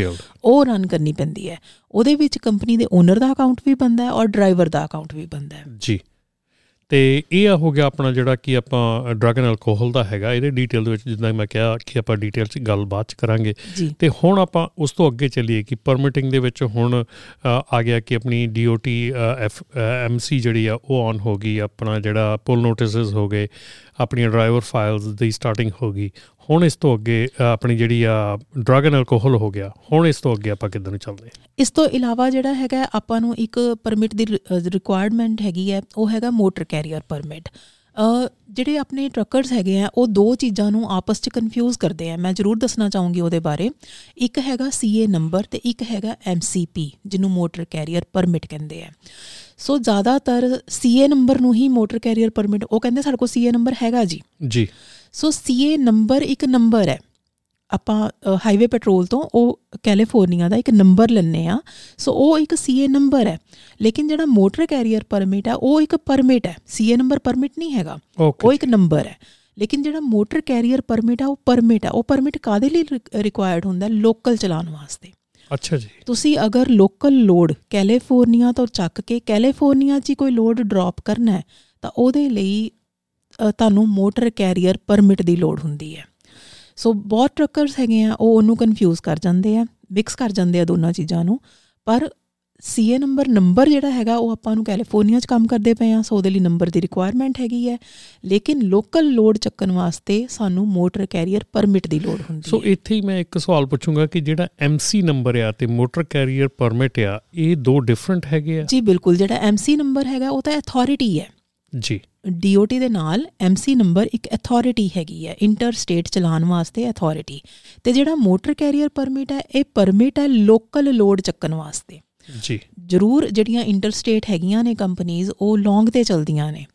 ਉਹ ਰਨ ਕਰਨੀ ਪੈਂਦੀ ਹੈ। ਉਹਦੇ ਵਿੱਚ ਕੰਪਨੀ ਦੇ ਓਨਰ ਦਾ ਅਕਾਊਂਟ ਵੀ ਬੰਦਾ ਹੈ ਔਰ ਡਰਾਈਵਰ ਦਾ ਅਕਾਊਂਟ ਵੀ ਬੰਦਾ ਹੈ। ਜੀ। ਤੇ ਇਹ ਆ ਹੋ ਗਿਆ ਆਪਣਾ ਜਿਹੜਾ ਕਿ ਆਪਾਂ ਡਰੱਗ ਐਂਡ ਅਲਕੋਹਲ ਦਾ ਹੈਗਾ। ਇਹਦੇ ਡੀਟੇਲ ਦੇ ਵਿੱਚ ਜਿੱਦਾਂ ਮੈਂ ਕਿਹਾ ਕਿ ਆਪਾਂ ਡੀਟੇਲ 'ਚ ਗੱਲ ਬਾਅਦ 'ਚ ਕਰਾਂਗੇ। ਤੇ ਹੁਣ ਆਪਾਂ ਉਸ ਤੋਂ ਅੱਗੇ ਚੱਲੀਏ ਕਿ ਪਰਮਿਟਿੰਗ ਦੇ ਵਿੱਚ ਹੁਣ ਆ ਗਿਆ ਕਿ ਆਪਣੀ ਡੀਓਟੀ ਐਫ ਐਮਸੀ ਜਿਹੜੀ ਆ ਉਹ ਆਨ ਹੋ ਗਈ। ਆਪਣਾ ਜਿਹੜਾ ਪੁਲ ਨੋਟਿਸਸ ਹੋ ਗਏ। ਆਪਣੀਆਂ ਡਰਾਈਵਰ ਫਾਈਲਸ ਦੀ ਸਟਾਰਟਿੰਗ ਹੋ ਗਈ। ਹੁਣ ਇਸ ਤੋਂ ਅੱਗੇ ਆਪਣੀ ਜਿਹੜੀ ਆ ਡਰਗ ਐਂਡ ਅਲਕੋਹਲ ਹੋ ਗਿਆ ਹੁਣ ਇਸ ਤੋਂ ਅੱਗੇ ਆਪਾਂ ਕਿੱਦਾਂ ਨੂੰ ਚੱਲਦੇ ਇਸ ਤੋਂ ਇਲਾਵਾ ਜਿਹੜਾ ਹੈਗਾ ਆਪਾਂ ਨੂੰ ਇੱਕ ਪਰਮਿਟ ਦੀ ਰਿਕੁਆਇਰਮੈਂਟ ਹੈਗੀ ਹੈ ਉਹ ਹੈਗਾ ਮੋਟਰ ਕੈਰੀਅਰ ਪਰਮਿਟ ਜਿਹੜੇ ਆਪਣੇ ਟਰੱਕਰਸ ਹੈਗੇ ਆ ਉਹ ਦੋ ਚੀਜ਼ਾਂ ਨੂੰ ਆਪਸ 'ਚ ਕਨਫਿਊਜ਼ ਕਰਦੇ ਆ। ਮੈਂ ਜ਼ਰੂਰ ਦੱਸਣਾ ਚਾਹੂੰਗੀ ਉਹਦੇ ਬਾਰੇ। ਇੱਕ ਹੈਗਾ ਸੀਏ ਨੰਬਰ ਤੇ ਇੱਕ ਹੈਗਾ ਐਮਸੀਪੀ ਜਿਹਨੂੰ ਮੋਟਰ ਕੈਰੀਅਰ ਪਰਮਿਟ ਕਹਿੰਦੇ ਆ। ਸੋ ਜ਼ਿਆਦਾਤਰ ਸੀਏ ਨੰਬਰ ਨੂੰ ਹੀ ਮੋਟਰ ਕੈਰੀਅਰ ਪਰਮਿਟ ਉਹ ਕਹਿੰਦੇ ਸਾਡੇ ਕੋਲ ਸੀਏ ਨੰਬਰ ਹੈਗਾ ਜੀ। ਜੀ। ਸੋ ਸੀਏ ਨੰਬਰ ਇੱਕ ਨੰਬਰ ਹੈ। ਆਪਾਂ ਹਾਈਵੇ ਪੈਟਰੋਲ ਤੋਂ ਉਹ ਕੈਲੀਫੋਰਨੀਆ ਦਾ ਇੱਕ ਨੰਬਰ ਲੈਣੇ ਆ ਸੋ ਉਹ ਇੱਕ ਸੀਏ ਨੰਬਰ ਹੈ। ਲੇਕਿਨ ਜਿਹੜਾ ਮੋਟਰ ਕੈਰੀਅਰ ਪਰਮਿਟ ਹੈ ਉਹ ਇੱਕ ਪਰਮਿਟ ਹੈ। ਸੀਏ ਨੰਬਰ ਪਰਮਿਟ ਨਹੀਂ ਹੈਗਾ। ਉਹ ਇੱਕ ਨੰਬਰ ਹੈ। ਲੇਕਿਨ ਜਿਹੜਾ ਮੋਟਰ ਕੈਰੀਅਰ ਪਰਮਿਟ ਹੈ ਉਹ ਪਰਮਿਟ ਹੈ ਉਹ ਪਰਮਿਟ ਕਾਦੇ ਲਈ ਰਿਕੁਆਇਰਡ ਹੁੰਦਾ ਲੋਕਲ ਚਲਾਉਣ ਵਾਸਤੇ। ਅੱਛਾ ਜੀ। ਤੁਸੀਂ ਅਗਰ ਲੋਕਲ ਲੋਡ ਕੈਲੀਫੋਰਨੀਆ ਤੋਂ ਚੱਕ ਕੇ ਕੈਲੀਫੋਰਨੀਆ 'ਚ ਕੋਈ ਲੋਡ ਡ੍ਰੌਪ ਕਰਨਾ ਹੈ ਤਾਂ ਉਹਦੇ ਲਈ ਤੁਹਾਨੂੰ ਮੋਟਰ ਕੈਰੀਅਰ ਪਰਮਿਟ ਦੀ ਲੋੜ ਹੁੰਦੀ ਹੈ। ਸੋ ਬਹੁਤ ਟਰੱਕਰਸ ਹੈਗੇ ਆ ਉਹ ਉਹਨੂੰ ਕਨਫਿਊਜ਼ ਕਰ ਜਾਂਦੇ ਆ ਮਿਕਸ ਕਰ ਜਾਂਦੇ ਆ ਦੋਨਾਂ ਚੀਜ਼ਾਂ ਨੂੰ। ਪਰ ਸੀਏ ਨੰਬਰ ਨੰਬਰ ਜਿਹੜਾ ਹੈਗਾ ਉਹ ਆਪਾਂ ਨੂੰ ਕੈਲੀਫੋਰਨੀਆ 'ਚ ਕੰਮ ਕਰਦੇ ਪਏ ਆ ਸੋ ਉਹਦੇ ਲਈ ਨੰਬਰ ਦੀ ਰਿਕੁਆਇਰਮੈਂਟ ਹੈਗੀ ਹੈ। ਲੇਕਿਨ ਲੋਕਲ ਲੋਡ ਚੱਕਣ ਵਾਸਤੇ ਸਾਨੂੰ ਮੋਟਰ ਕੈਰੀਅਰ ਪਰਮਿਟ ਦੀ ਲੋੜ ਹੁੰਦੀ ਹੈ। ਸੋ ਇੱਥੇ ਹੀ ਮੈਂ ਇੱਕ ਸਵਾਲ ਪੁੱਛੂੰਗਾ ਕਿ ਜਿਹੜਾ ਐਮਸੀ ਨੰਬਰ ਆ ਤੇ ਮੋਟਰ ਕੈਰੀਅਰ ਪਰਮਿਟ ਆ ਇਹ ਦੋ ਡਿਫਰੈਂਟ ਹੈਗੇ ਆ? ਜੀ ਬਿਲਕੁਲ ਜਿਹੜਾ ਐਮਸੀ ਨੰਬਰ ਹੈਗਾ ਉਹ ਤਾਂ ਅਥਾਰਟੀ ਹੈ। ਜੀ। ਡੀਓਟੀ ਦੇ ਨਾਲ ਐਮਸੀ ਨੰਬਰ ਇੱਕ ਅਥਾਰਟੀ ਹੈਗੀ ਹੈ ਇੰਟਰ ਸਟੇਟ ਚਲਾਉਣ ਵਾਸਤੇ ਅਥਾਰਟੀ ਤੇ ਜਿਹੜਾ ਮੋਟਰ ਕੈਰੀਅਰ ਪਰਮਿਟ ਹੈ ਇਹ ਪਰਮਿਟ ਹੈ ਲੋਕਲ ਲੋਡ ਚੱਕਣ ਵਾਸਤੇ। ਜੀ। ਜ਼ਰੂਰ ਜਿਹੜੀਆਂ ਇੰਟਰ ਸਟੇਟ ਹੈਗੀਆਂ ਨੇ ਕੰਪਨੀਆਂ ਉਹ ਲੌਂਗ ਤੇ ਚਲਦੀਆਂ ਨੇ।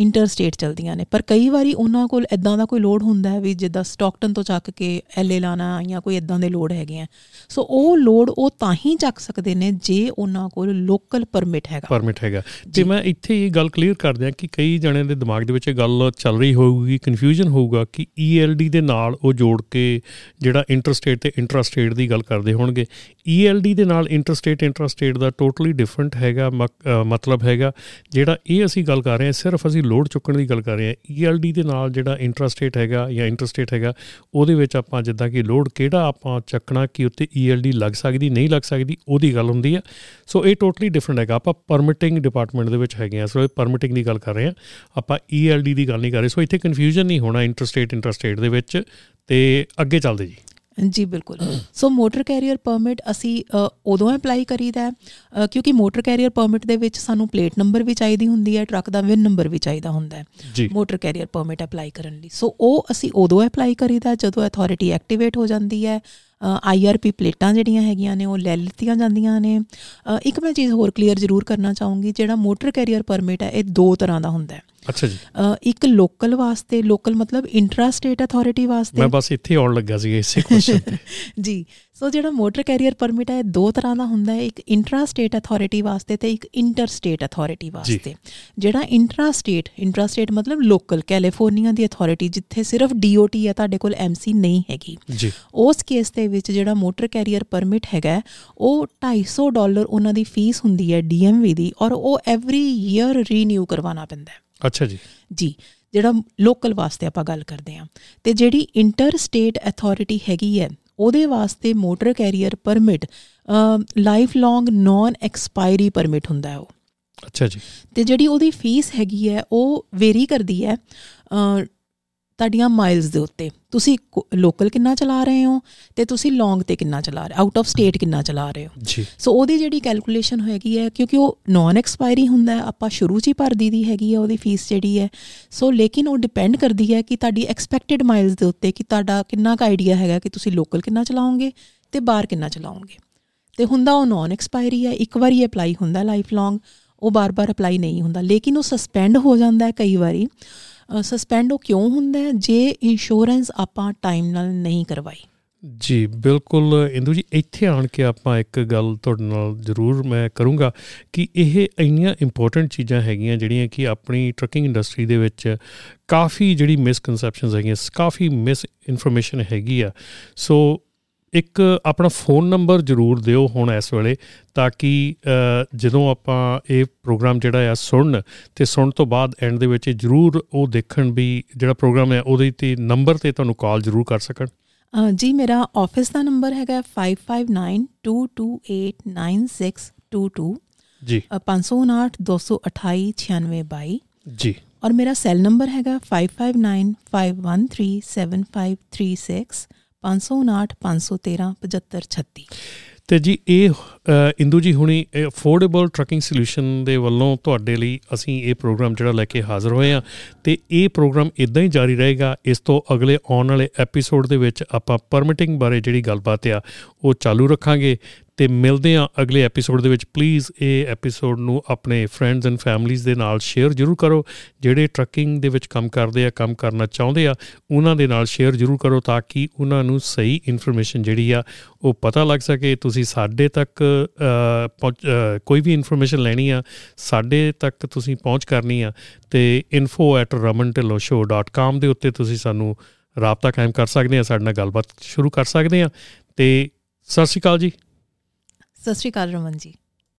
ਇੰਟਰ ਸਟੇਟ ਚਲਦੀਆਂ ਨੇ। ਪਰ ਕਈ ਵਾਰੀ ਉਹਨਾਂ ਕੋਲ ਇਦਾਂ ਦਾ ਕੋਈ ਲੋਡ ਹੁੰਦਾ ਹੈ ਵੀ ਜਿੱਦਾਂ ਸਟਾਕਟਨ ਤੋਂ ਚੱਕ ਕੇ ਐਲਏ ਲਾਣਾ ਜਾਂ ਕੋਈ ਇਦਾਂ ਦੇ ਲੋਡ ਹੈਗੇ ਆ। ਸੋ ਉਹ ਲੋਡ ਉਹ ਤਾਂ ਹੀ ਚੱਕ ਸਕਦੇ ਨੇ ਜੇ ਉਹਨਾਂ ਕੋਲ ਲੋਕਲ ਪਰਮਿਟ ਹੈਗਾ। ਪਰਮਿਟ ਹੈਗਾ। ਤੇ ਮੈਂ ਇੱਥੇ ਇਹ ਗੱਲ ਕਲੀਅਰ ਕਰ ਦਿਆਂ ਕਿ ਕਈ ਜਣਿਆਂ ਦੇ ਦਿਮਾਗ ਦੇ ਵਿੱਚ ਇਹ ਗੱਲ ਚੱਲ ਰਹੀ ਹੋਊਗੀ ਕਨਫਿਊਜ਼ਨ ਹੋਊਗਾ ਕਿ ਈਐਲਡੀ ਦੇ ਨਾਲ ਉਹ ਜੋੜ ਕੇ ਜਿਹੜਾ ਇੰਟਰ ਸਟੇਟ ਤੇ ਇੰਟਰਾ ਸਟੇਟ ਦੀ ਗੱਲ ਕਰਦੇ ਹੋਣਗੇ। ਈਐਲਡੀ ਦੇ ਨਾਲ ਇੰਟਰ ਸਟੇਟ ਇੰਟਰਾ ਸਟੇਟ ਦਾ ਟੋਟਲੀ ਡਿਫਰੈਂਟ ਹੈਗਾ ਮਤਲਬ ਹੈਗਾ। ਜਿਹੜਾ ਇਹ ਅਸੀਂ ਗੱਲ ਕਰ ਰਹੇ ਹਾਂ ਸਿਰਫ ਅਸੀਂ ਲੋਡ ਚੁੱਕਣ ਦੀ ਗੱਲ ਕਰ ਰਹੇ ਹਾਂ ਈਐਲਡੀ ਦੇ ਨਾਲ ਜਿਹੜਾ ਇੰਟਰਸਟੇਟ ਹੈਗਾ ਜਾਂ ਇੰਟਰਸਟੇਟ ਹੈਗਾ, ਉਹਦੇ ਵਿੱਚ ਆਪਾਂ ਜਿੱਦਾਂ ਕਿ ਲੋਡ ਕਿਹੜਾ ਆਪਾਂ ਚੱਕਣਾ ਕਿ ਉੱਤੇ ਈਐਲਡੀ ਲੱਗ ਸਕਦੀ, ਨਹੀਂ ਲੱਗ ਸਕਦੀ, ਉਹਦੀ ਗੱਲ ਹੁੰਦੀ ਹੈ ਸੋ ਇਹ ਟੋਟਲੀ ਡਿਫਰੈਂਟ ਹੈਗਾ, ਆਪਾਂ ਪਰਮਿਟਿੰਗ ਡਿਪਾਰਟਮੈਂਟ ਦੇ ਵਿੱਚ ਹੈਗੇ ਆ ਸੋ ਇਹ ਪਰਮਿਟਿੰਗ ਦੀ ਗੱਲ ਕਰ ਰਹੇ ਹਾਂ। ਆਪਾਂ ਈਐਲਡੀ ਦੀ ਗੱਲ ਨਹੀਂ ਕਰ ਰਹੇ ਸੋ ਇੱਥੇ ਕਨਫਿਊਜ਼ਨ ਨਹੀਂ ਹੋਣਾ ਇੰਟਰਸਟੇਟ ਇੰਟਰਸਟੇਟ ਦੇ ਵਿੱਚ, ਤੇ ਅੱਗੇ ਚੱਲਦੇ ਜੀ। ਜੀ ਬਿਲਕੁਲ। ਸੋ ਮੋਟਰ ਕੈਰੀਅਰ ਪਰਮਿਟ ਅਸੀਂ ਉਦੋਂ ਅਪਲਾਈ ਕਰੀਦਾ ਹੈ ਕਿਉਂਕਿ ਮੋਟਰ ਕੈਰੀਅਰ ਪਰਮਿਟ ਦੇ ਵਿੱਚ ਸਾਨੂੰ ਪਲੇਟ ਨੰਬਰ ਵੀ ਚਾਹੀਦੀ ਹੁੰਦੀ ਹੈ ਟਰੱਕ ਦਾ ਵਿਨ ਨੰਬਰ ਵੀ ਚਾਹੀਦਾ ਹੁੰਦਾ ਹੈ ਮੋਟਰ ਕੈਰੀਅਰ ਪਰਮਿਟ ਅਪਲਾਈ ਕਰਨ ਲਈ। ਸੋ ਉਹ ਅਸੀਂ ਉਦੋਂ ਅਪਲਾਈ ਕਰੀਦਾ ਜਦੋਂ ਅਥਾਰਟੀ ਐਕਟੀਵੇਟ ਹੋ ਜਾਂਦੀ ਹੈ ਆਈਆਰਪੀ ਪਲੇਟਾਂ ਜਿਹੜੀਆਂ ਹੈਗੀਆਂ ਨੇ ਉਹ ਲੈ ਲਿੱਤੀਆਂ ਜਾਂਦੀਆਂ ਨੇ। ਇੱਕ ਮੈਂ ਚੀਜ਼ ਹੋਰ ਕਲੀਅਰ ਜ਼ਰੂਰ ਕਰਨਾ ਚਾਹੂੰਗੀ ਜਿਹੜਾ ਮੋਟਰ ਕੈਰੀਅਰ ਪਰਮਿਟ ਹੈ ਇਹ ਦੋ ਤਰ੍ਹਾਂ ਦਾ ਹੁੰਦਾ ਹੈ। ਅੱਛਾ ਜੀ। ਇੱਕ ਲੋਕਲ ਵਾਸਤੇ ਲੋਕਲ ਮਤਲਬ ਇੰਟਰਾ ਸਟੇਟ ਅਥਾਰਟੀ ਵਾਸਤੇ। ਮੈਂ ਬਸ ਇੱਥੇ ਆਉਣ ਲੱਗਾ ਸੀ ਇਸੇ ਕੁਐਸਚਨ ਤੇ। ਜੀ ਸੋ ਜਿਹੜਾ ਮੋਟਰ ਕੈਰੀਅਰ ਪਰਮਿਟ ਹੈ ਦੋ ਤਰ੍ਹਾਂ ਦਾ ਹੁੰਦਾ ਹੈ। ਇੱਕ ਇੰਟਰਾ ਸਟੇਟ ਅਥਾਰਟੀ ਵਾਸਤੇ ਤੇ ਇੱਕ ਇੰਟਰ ਸਟੇਟ ਅਥਾਰਟੀ ਵਾਸਤੇ। ਜਿਹੜਾ ਇੰਟਰਾ ਸਟੇਟ ਇੰਟਰਾ ਸਟੇਟ ਮਤਲਬ ਲੋਕਲ ਕੈਲੀਫੋਰਨੀਆ ਦੀ ਅਥਾਰਟੀ ਜਿੱਥੇ ਸਿਰਫ ਡੀਓਟੀ ਹੈ ਤੁਹਾਡੇ ਕੋਲ ਐਮਸੀ ਨਹੀਂ ਹੈਗੀ। ਜੀ। ਉਸ ਕੇਸ ਦੇ ਵਿੱਚ ਜਿਹੜਾ ਮੋਟਰ ਕੈਰੀਅਰ ਪਰਮਿਟ ਹੈਗਾ ਉਹ 250 ਡਾਲਰ ਉਹਨਾਂ ਦੀ ਫੀਸ ਹੁੰਦੀ ਹੈ ਡੀਐਮਵੀ ਦੀ ਔਰ ਉਹ ਐਵਰੀ ਈਅਰ ਰੀਨਿਊ ਕਰਵਾਉਣਾ ਪੈਂਦਾ ਹੈ। ਅੱਛਾ ਜੀ। ਜੀ ਜਿਹੜਾ ਲੋਕਲ ਵਾਸਤੇ ਆਪਾਂ ਗੱਲ ਕਰਦੇ ਆ ਤੇ ਜਿਹੜੀ ਇੰਟਰ ਸਟੇਟ ਅਥਾਰਟੀ ਹੈਗੀ ਹੈ ਉਹਦੇ ਵਾਸਤੇ motor carrier permit lifelong non expiry permit ਹੁੰਦਾ ਹੈ ਉਹ। ਅੱਛਾ ਜੀ। ਤੇ ਜਿਹੜੀ ਉਹਦੀ ਫੀਸ ਹੈਗੀ ਹੈ ਉਹ ਵੇਰੀ ਕਰਦੀ ਹੈ। ਤੁਹਾਡੀਆਂ ਮਾਈਲਸ ਦੇ ਉੱਤੇ। ਤੁਸੀਂ ਲੋਕਲ ਕਿੰਨਾ ਚਲਾ ਰਹੇ ਹੋ ਤੇ ਤੁਸੀਂ ਲੌਂਗ ਤੇ ਕਿੰਨਾ ਚਲਾ ਰਹੇ ਆਊਟ ਆਫ ਸਟੇਟ ਕਿੰਨਾ ਚਲਾ ਰਹੇ ਹੋ? ਜੀ। ਸੋ ਉਹਦੀ ਜਿਹੜੀ ਕੈਲਕੂਲੇਸ਼ਨ ਹੋਏਗੀ ਹੈ ਕਿਉਂਕਿ ਉਹ ਨਾਨ ਐਕਸਪਾਇਰੀ ਹੁੰਦਾ ਹੈ ਆਪਾਂ ਸ਼ੁਰੂ 'ਚ ਹੀ ਭਰ ਦੀ ਹੈਗੀ ਹੈ ਉਹਦੀ ਫੀਸ ਜਿਹੜੀ ਹੈ। ਸੋ ਲੇਕਿਨ ਉਹ ਡਿਪੈਂਡ ਕਰਦੀ ਹੈ ਕਿ ਤੁਹਾਡੀ ਐਕਸਪੈਕਟਡ ਮਾਈਲਸ ਦੇ ਉੱਤੇ ਕਿ ਤੁਹਾਡਾ ਕਿੰਨਾ ਕੁ ਆਈਡੀਆ ਹੈਗਾ ਕਿ ਤੁਸੀਂ ਲੋਕਲ ਕਿੰਨਾ ਚਲਾਓਗੇ ਤੇ ਬਾਹਰ ਕਿੰਨਾ ਚਲਾਓਗੇ। ਤੇ ਹੁੰਦਾ ਉਹ ਨਾਨ ਐਕਸਪਾਇਰੀ ਹੈ ਇੱਕ ਵਾਰੀ ਅਪਲਾਈ ਹੁੰਦਾ ਲਾਈਫ ਲੌਂਗ ਉਹ ਬਾਰ-ਬਾਰ ਅਪਲਾਈ ਨਹੀਂ ਹੁੰਦਾ। ਲੇਕਿਨ ਉਹ ਸਸਪੈਂਡ ਹੋ ਜਾਂਦਾ ਹੈ ਕਈ ਵਾਰੀ। ਸਸਪੈਂਡ ਉਹ ਕਿਉਂ ਹੁੰਦਾ ਹੈ? ਜੇ ਇੰਸ਼ੋਰੈਂਸ ਆਪਾਂ ਟਾਈਮ ਨਾਲ ਨਹੀਂ ਕਰਵਾਈ। ਜੀ, ਬਿਲਕੁਲ। ਇੰਦੂ ਜੀ, ਇੱਥੇ ਆਣ ਕੇ ਆਪਾਂ ਇੱਕ ਗੱਲ ਤੁਹਾਡੇ ਨਾਲ ਜ਼ਰੂਰ ਮੈਂ ਕਰੂੰਗਾ ਕਿ ਇਹ ਇੰਨੀਆਂ ਇੰਪੋਰਟੈਂਟ ਚੀਜ਼ਾਂ ਹੈਗੀਆਂ ਜਿਹੜੀਆਂ ਕਿ ਆਪਣੀ ਟਰੱਕਿੰਗ ਇੰਡਸਟਰੀ ਦੇ ਵਿੱਚ ਕਾਫੀ ਜਿਹੜੀ ਮਿਸਕਨਸੈਪਸ਼ਨਸ ਹੈਗੀਆਂ, ਕਾਫੀ ਮਿਸ ਇਨਫੋਰਮੇਸ਼ਨ ਹੈਗੀ ਆ। ਸੋ ਇੱਕ ਆਪਣਾ ਫੋਨ ਨੰਬਰ ਜ਼ਰੂਰ ਦਿਓ ਹੁਣ ਇਸ ਵੇਲੇ ਤਾਂ ਕਿ ਜਦੋਂ ਆਪਾਂ ਇਹ ਪ੍ਰੋਗਰਾਮ ਜਿਹੜਾ ਆ ਸੁਣਨ ਤੇ ਸੁਣਨ ਤੋਂ ਬਾਅਦ ਐਂਡ ਦੇ ਵਿੱਚ ਜ਼ਰੂਰ ਉਹ ਦੇਖਣ ਵੀ ਜਿਹੜਾ ਪ੍ਰੋਗਰਾਮ ਹੈ ਉਹਦੇ ਤੇ ਨੰਬਰ ਤੇ ਤੁਹਾਨੂੰ ਕਾਲ ਜ਼ਰੂਰ ਕਰ ਸਕਣ। ਜੀ ਮੇਰਾ ਆਫਿਸ ਦਾ ਨੰਬਰ ਹੈਗਾ 5592289622 ਜੀ। 5092289622 ਜੀ। ਔਰ ਮੇਰਾ ਸੈੱਲ ਨੰਬਰ ਹੈਗਾ 5595137536 559 513 7536 ਤੇ ਜੀ, ਇਹ ਇੰਦੂ ਜੀ ਹੁਣੀ ਅਫੋਰਡੇਬਲ ਟਰੱਕਿੰਗ ਸੋਲੂਸ਼ਨ ਦੇ ਵੱਲੋਂ ਤੁਹਾਡੇ ਲਈ ਅਸੀਂ ਇਹ ਪ੍ਰੋਗਰਾਮ ਜਿਹੜਾ ਲੈ ਕੇ ਹਾਜ਼ਰ ਹੋਏ ਆ ਤੇ ਇਹ ਪ੍ਰੋਗਰਾਮ ਇਦਾਂ ਹੀ ਜਾਰੀ ਰਹੇਗਾ, ਇਸ ਤੋਂ ਅਗਲੇ ਆਉਣ ਵਾਲੇ ਐਪੀਸੋਡ ਦੇ ਵਿੱਚ ਆਪਾਂ ਪਰਮਿਟਿੰਗ ਬਾਰੇ ਜਿਹੜੀ ਗੱਲਬਾਤ ਆ, ਉਹ ਚਾਲੂ ਰੱਖਾਂਗੇ। ਤੇ ਮਿਲਦੇ ਆ ਅਗਲੇ ਐਪੀਸੋਡ ਦੇ ਵਿੱਚ। ਪਲੀਜ਼ ਇਹ ਐਪੀਸੋਡ ਨੂੰ ਆਪਣੇ ਫਰੈਂਡਸ ਐਂਡ ਫੈਮਲੀਆਂ ਦੇ ਨਾਲ ਸ਼ੇਅਰ ਜ਼ਰੂਰ ਕਰੋ। ਜਿਹੜੇ ਟਰੱਕਿੰਗ ਦੇ ਵਿੱਚ ਕੰਮ ਕਰਦੇ ਆ, ਕੰਮ ਕਰਨਾ ਚਾਹੁੰਦੇ ਆ, ਉਹਨਾਂ ਦੇ ਨਾਲ ਸ਼ੇਅਰ ਜ਼ਰੂਰ ਕਰੋ ਤਾਂ ਕਿ ਉਹਨਾਂ ਨੂੰ ਸਹੀ ਇਨਫੋਰਮੇਸ਼ਨ ਜਿਹੜੀ ਆ ਉਹ ਪਤਾ ਲੱਗ ਸਕੇ। ਤੁਸੀਂ ਸਾਡੇ ਤੱਕ ਕੋਈ ਵੀ ਇਨਫੋਰਮੇਸ਼ਨ ਲੈਣੀ ਆ, ਸਾਡੇ ਤੱਕ ਤੁਸੀਂ ਪਹੁੰਚ ਕਰਨੀ ਆ ਤੇ info@ramantilloshow.com ਦੇ ਉੱਤੇ ਤੁਸੀਂ ਸਾਨੂੰ ਰਾਬਤਾ ਕਾਇਮ ਕਰ ਸਕਦੇ ਆ, ਸਾਡੇ ਨਾਲ ਗੱਲਬਾਤ ਸ਼ੁਰੂ ਕਰ ਸਕਦੇ ਆ। ਤੇ ਸਤਿ ਸ਼੍ਰੀ ਅਕਾਲ ਜੀ। ਸਤਿ ਸ਼੍ਰੀ ਅਕਾਲ ਰਮਨ ਜੀ।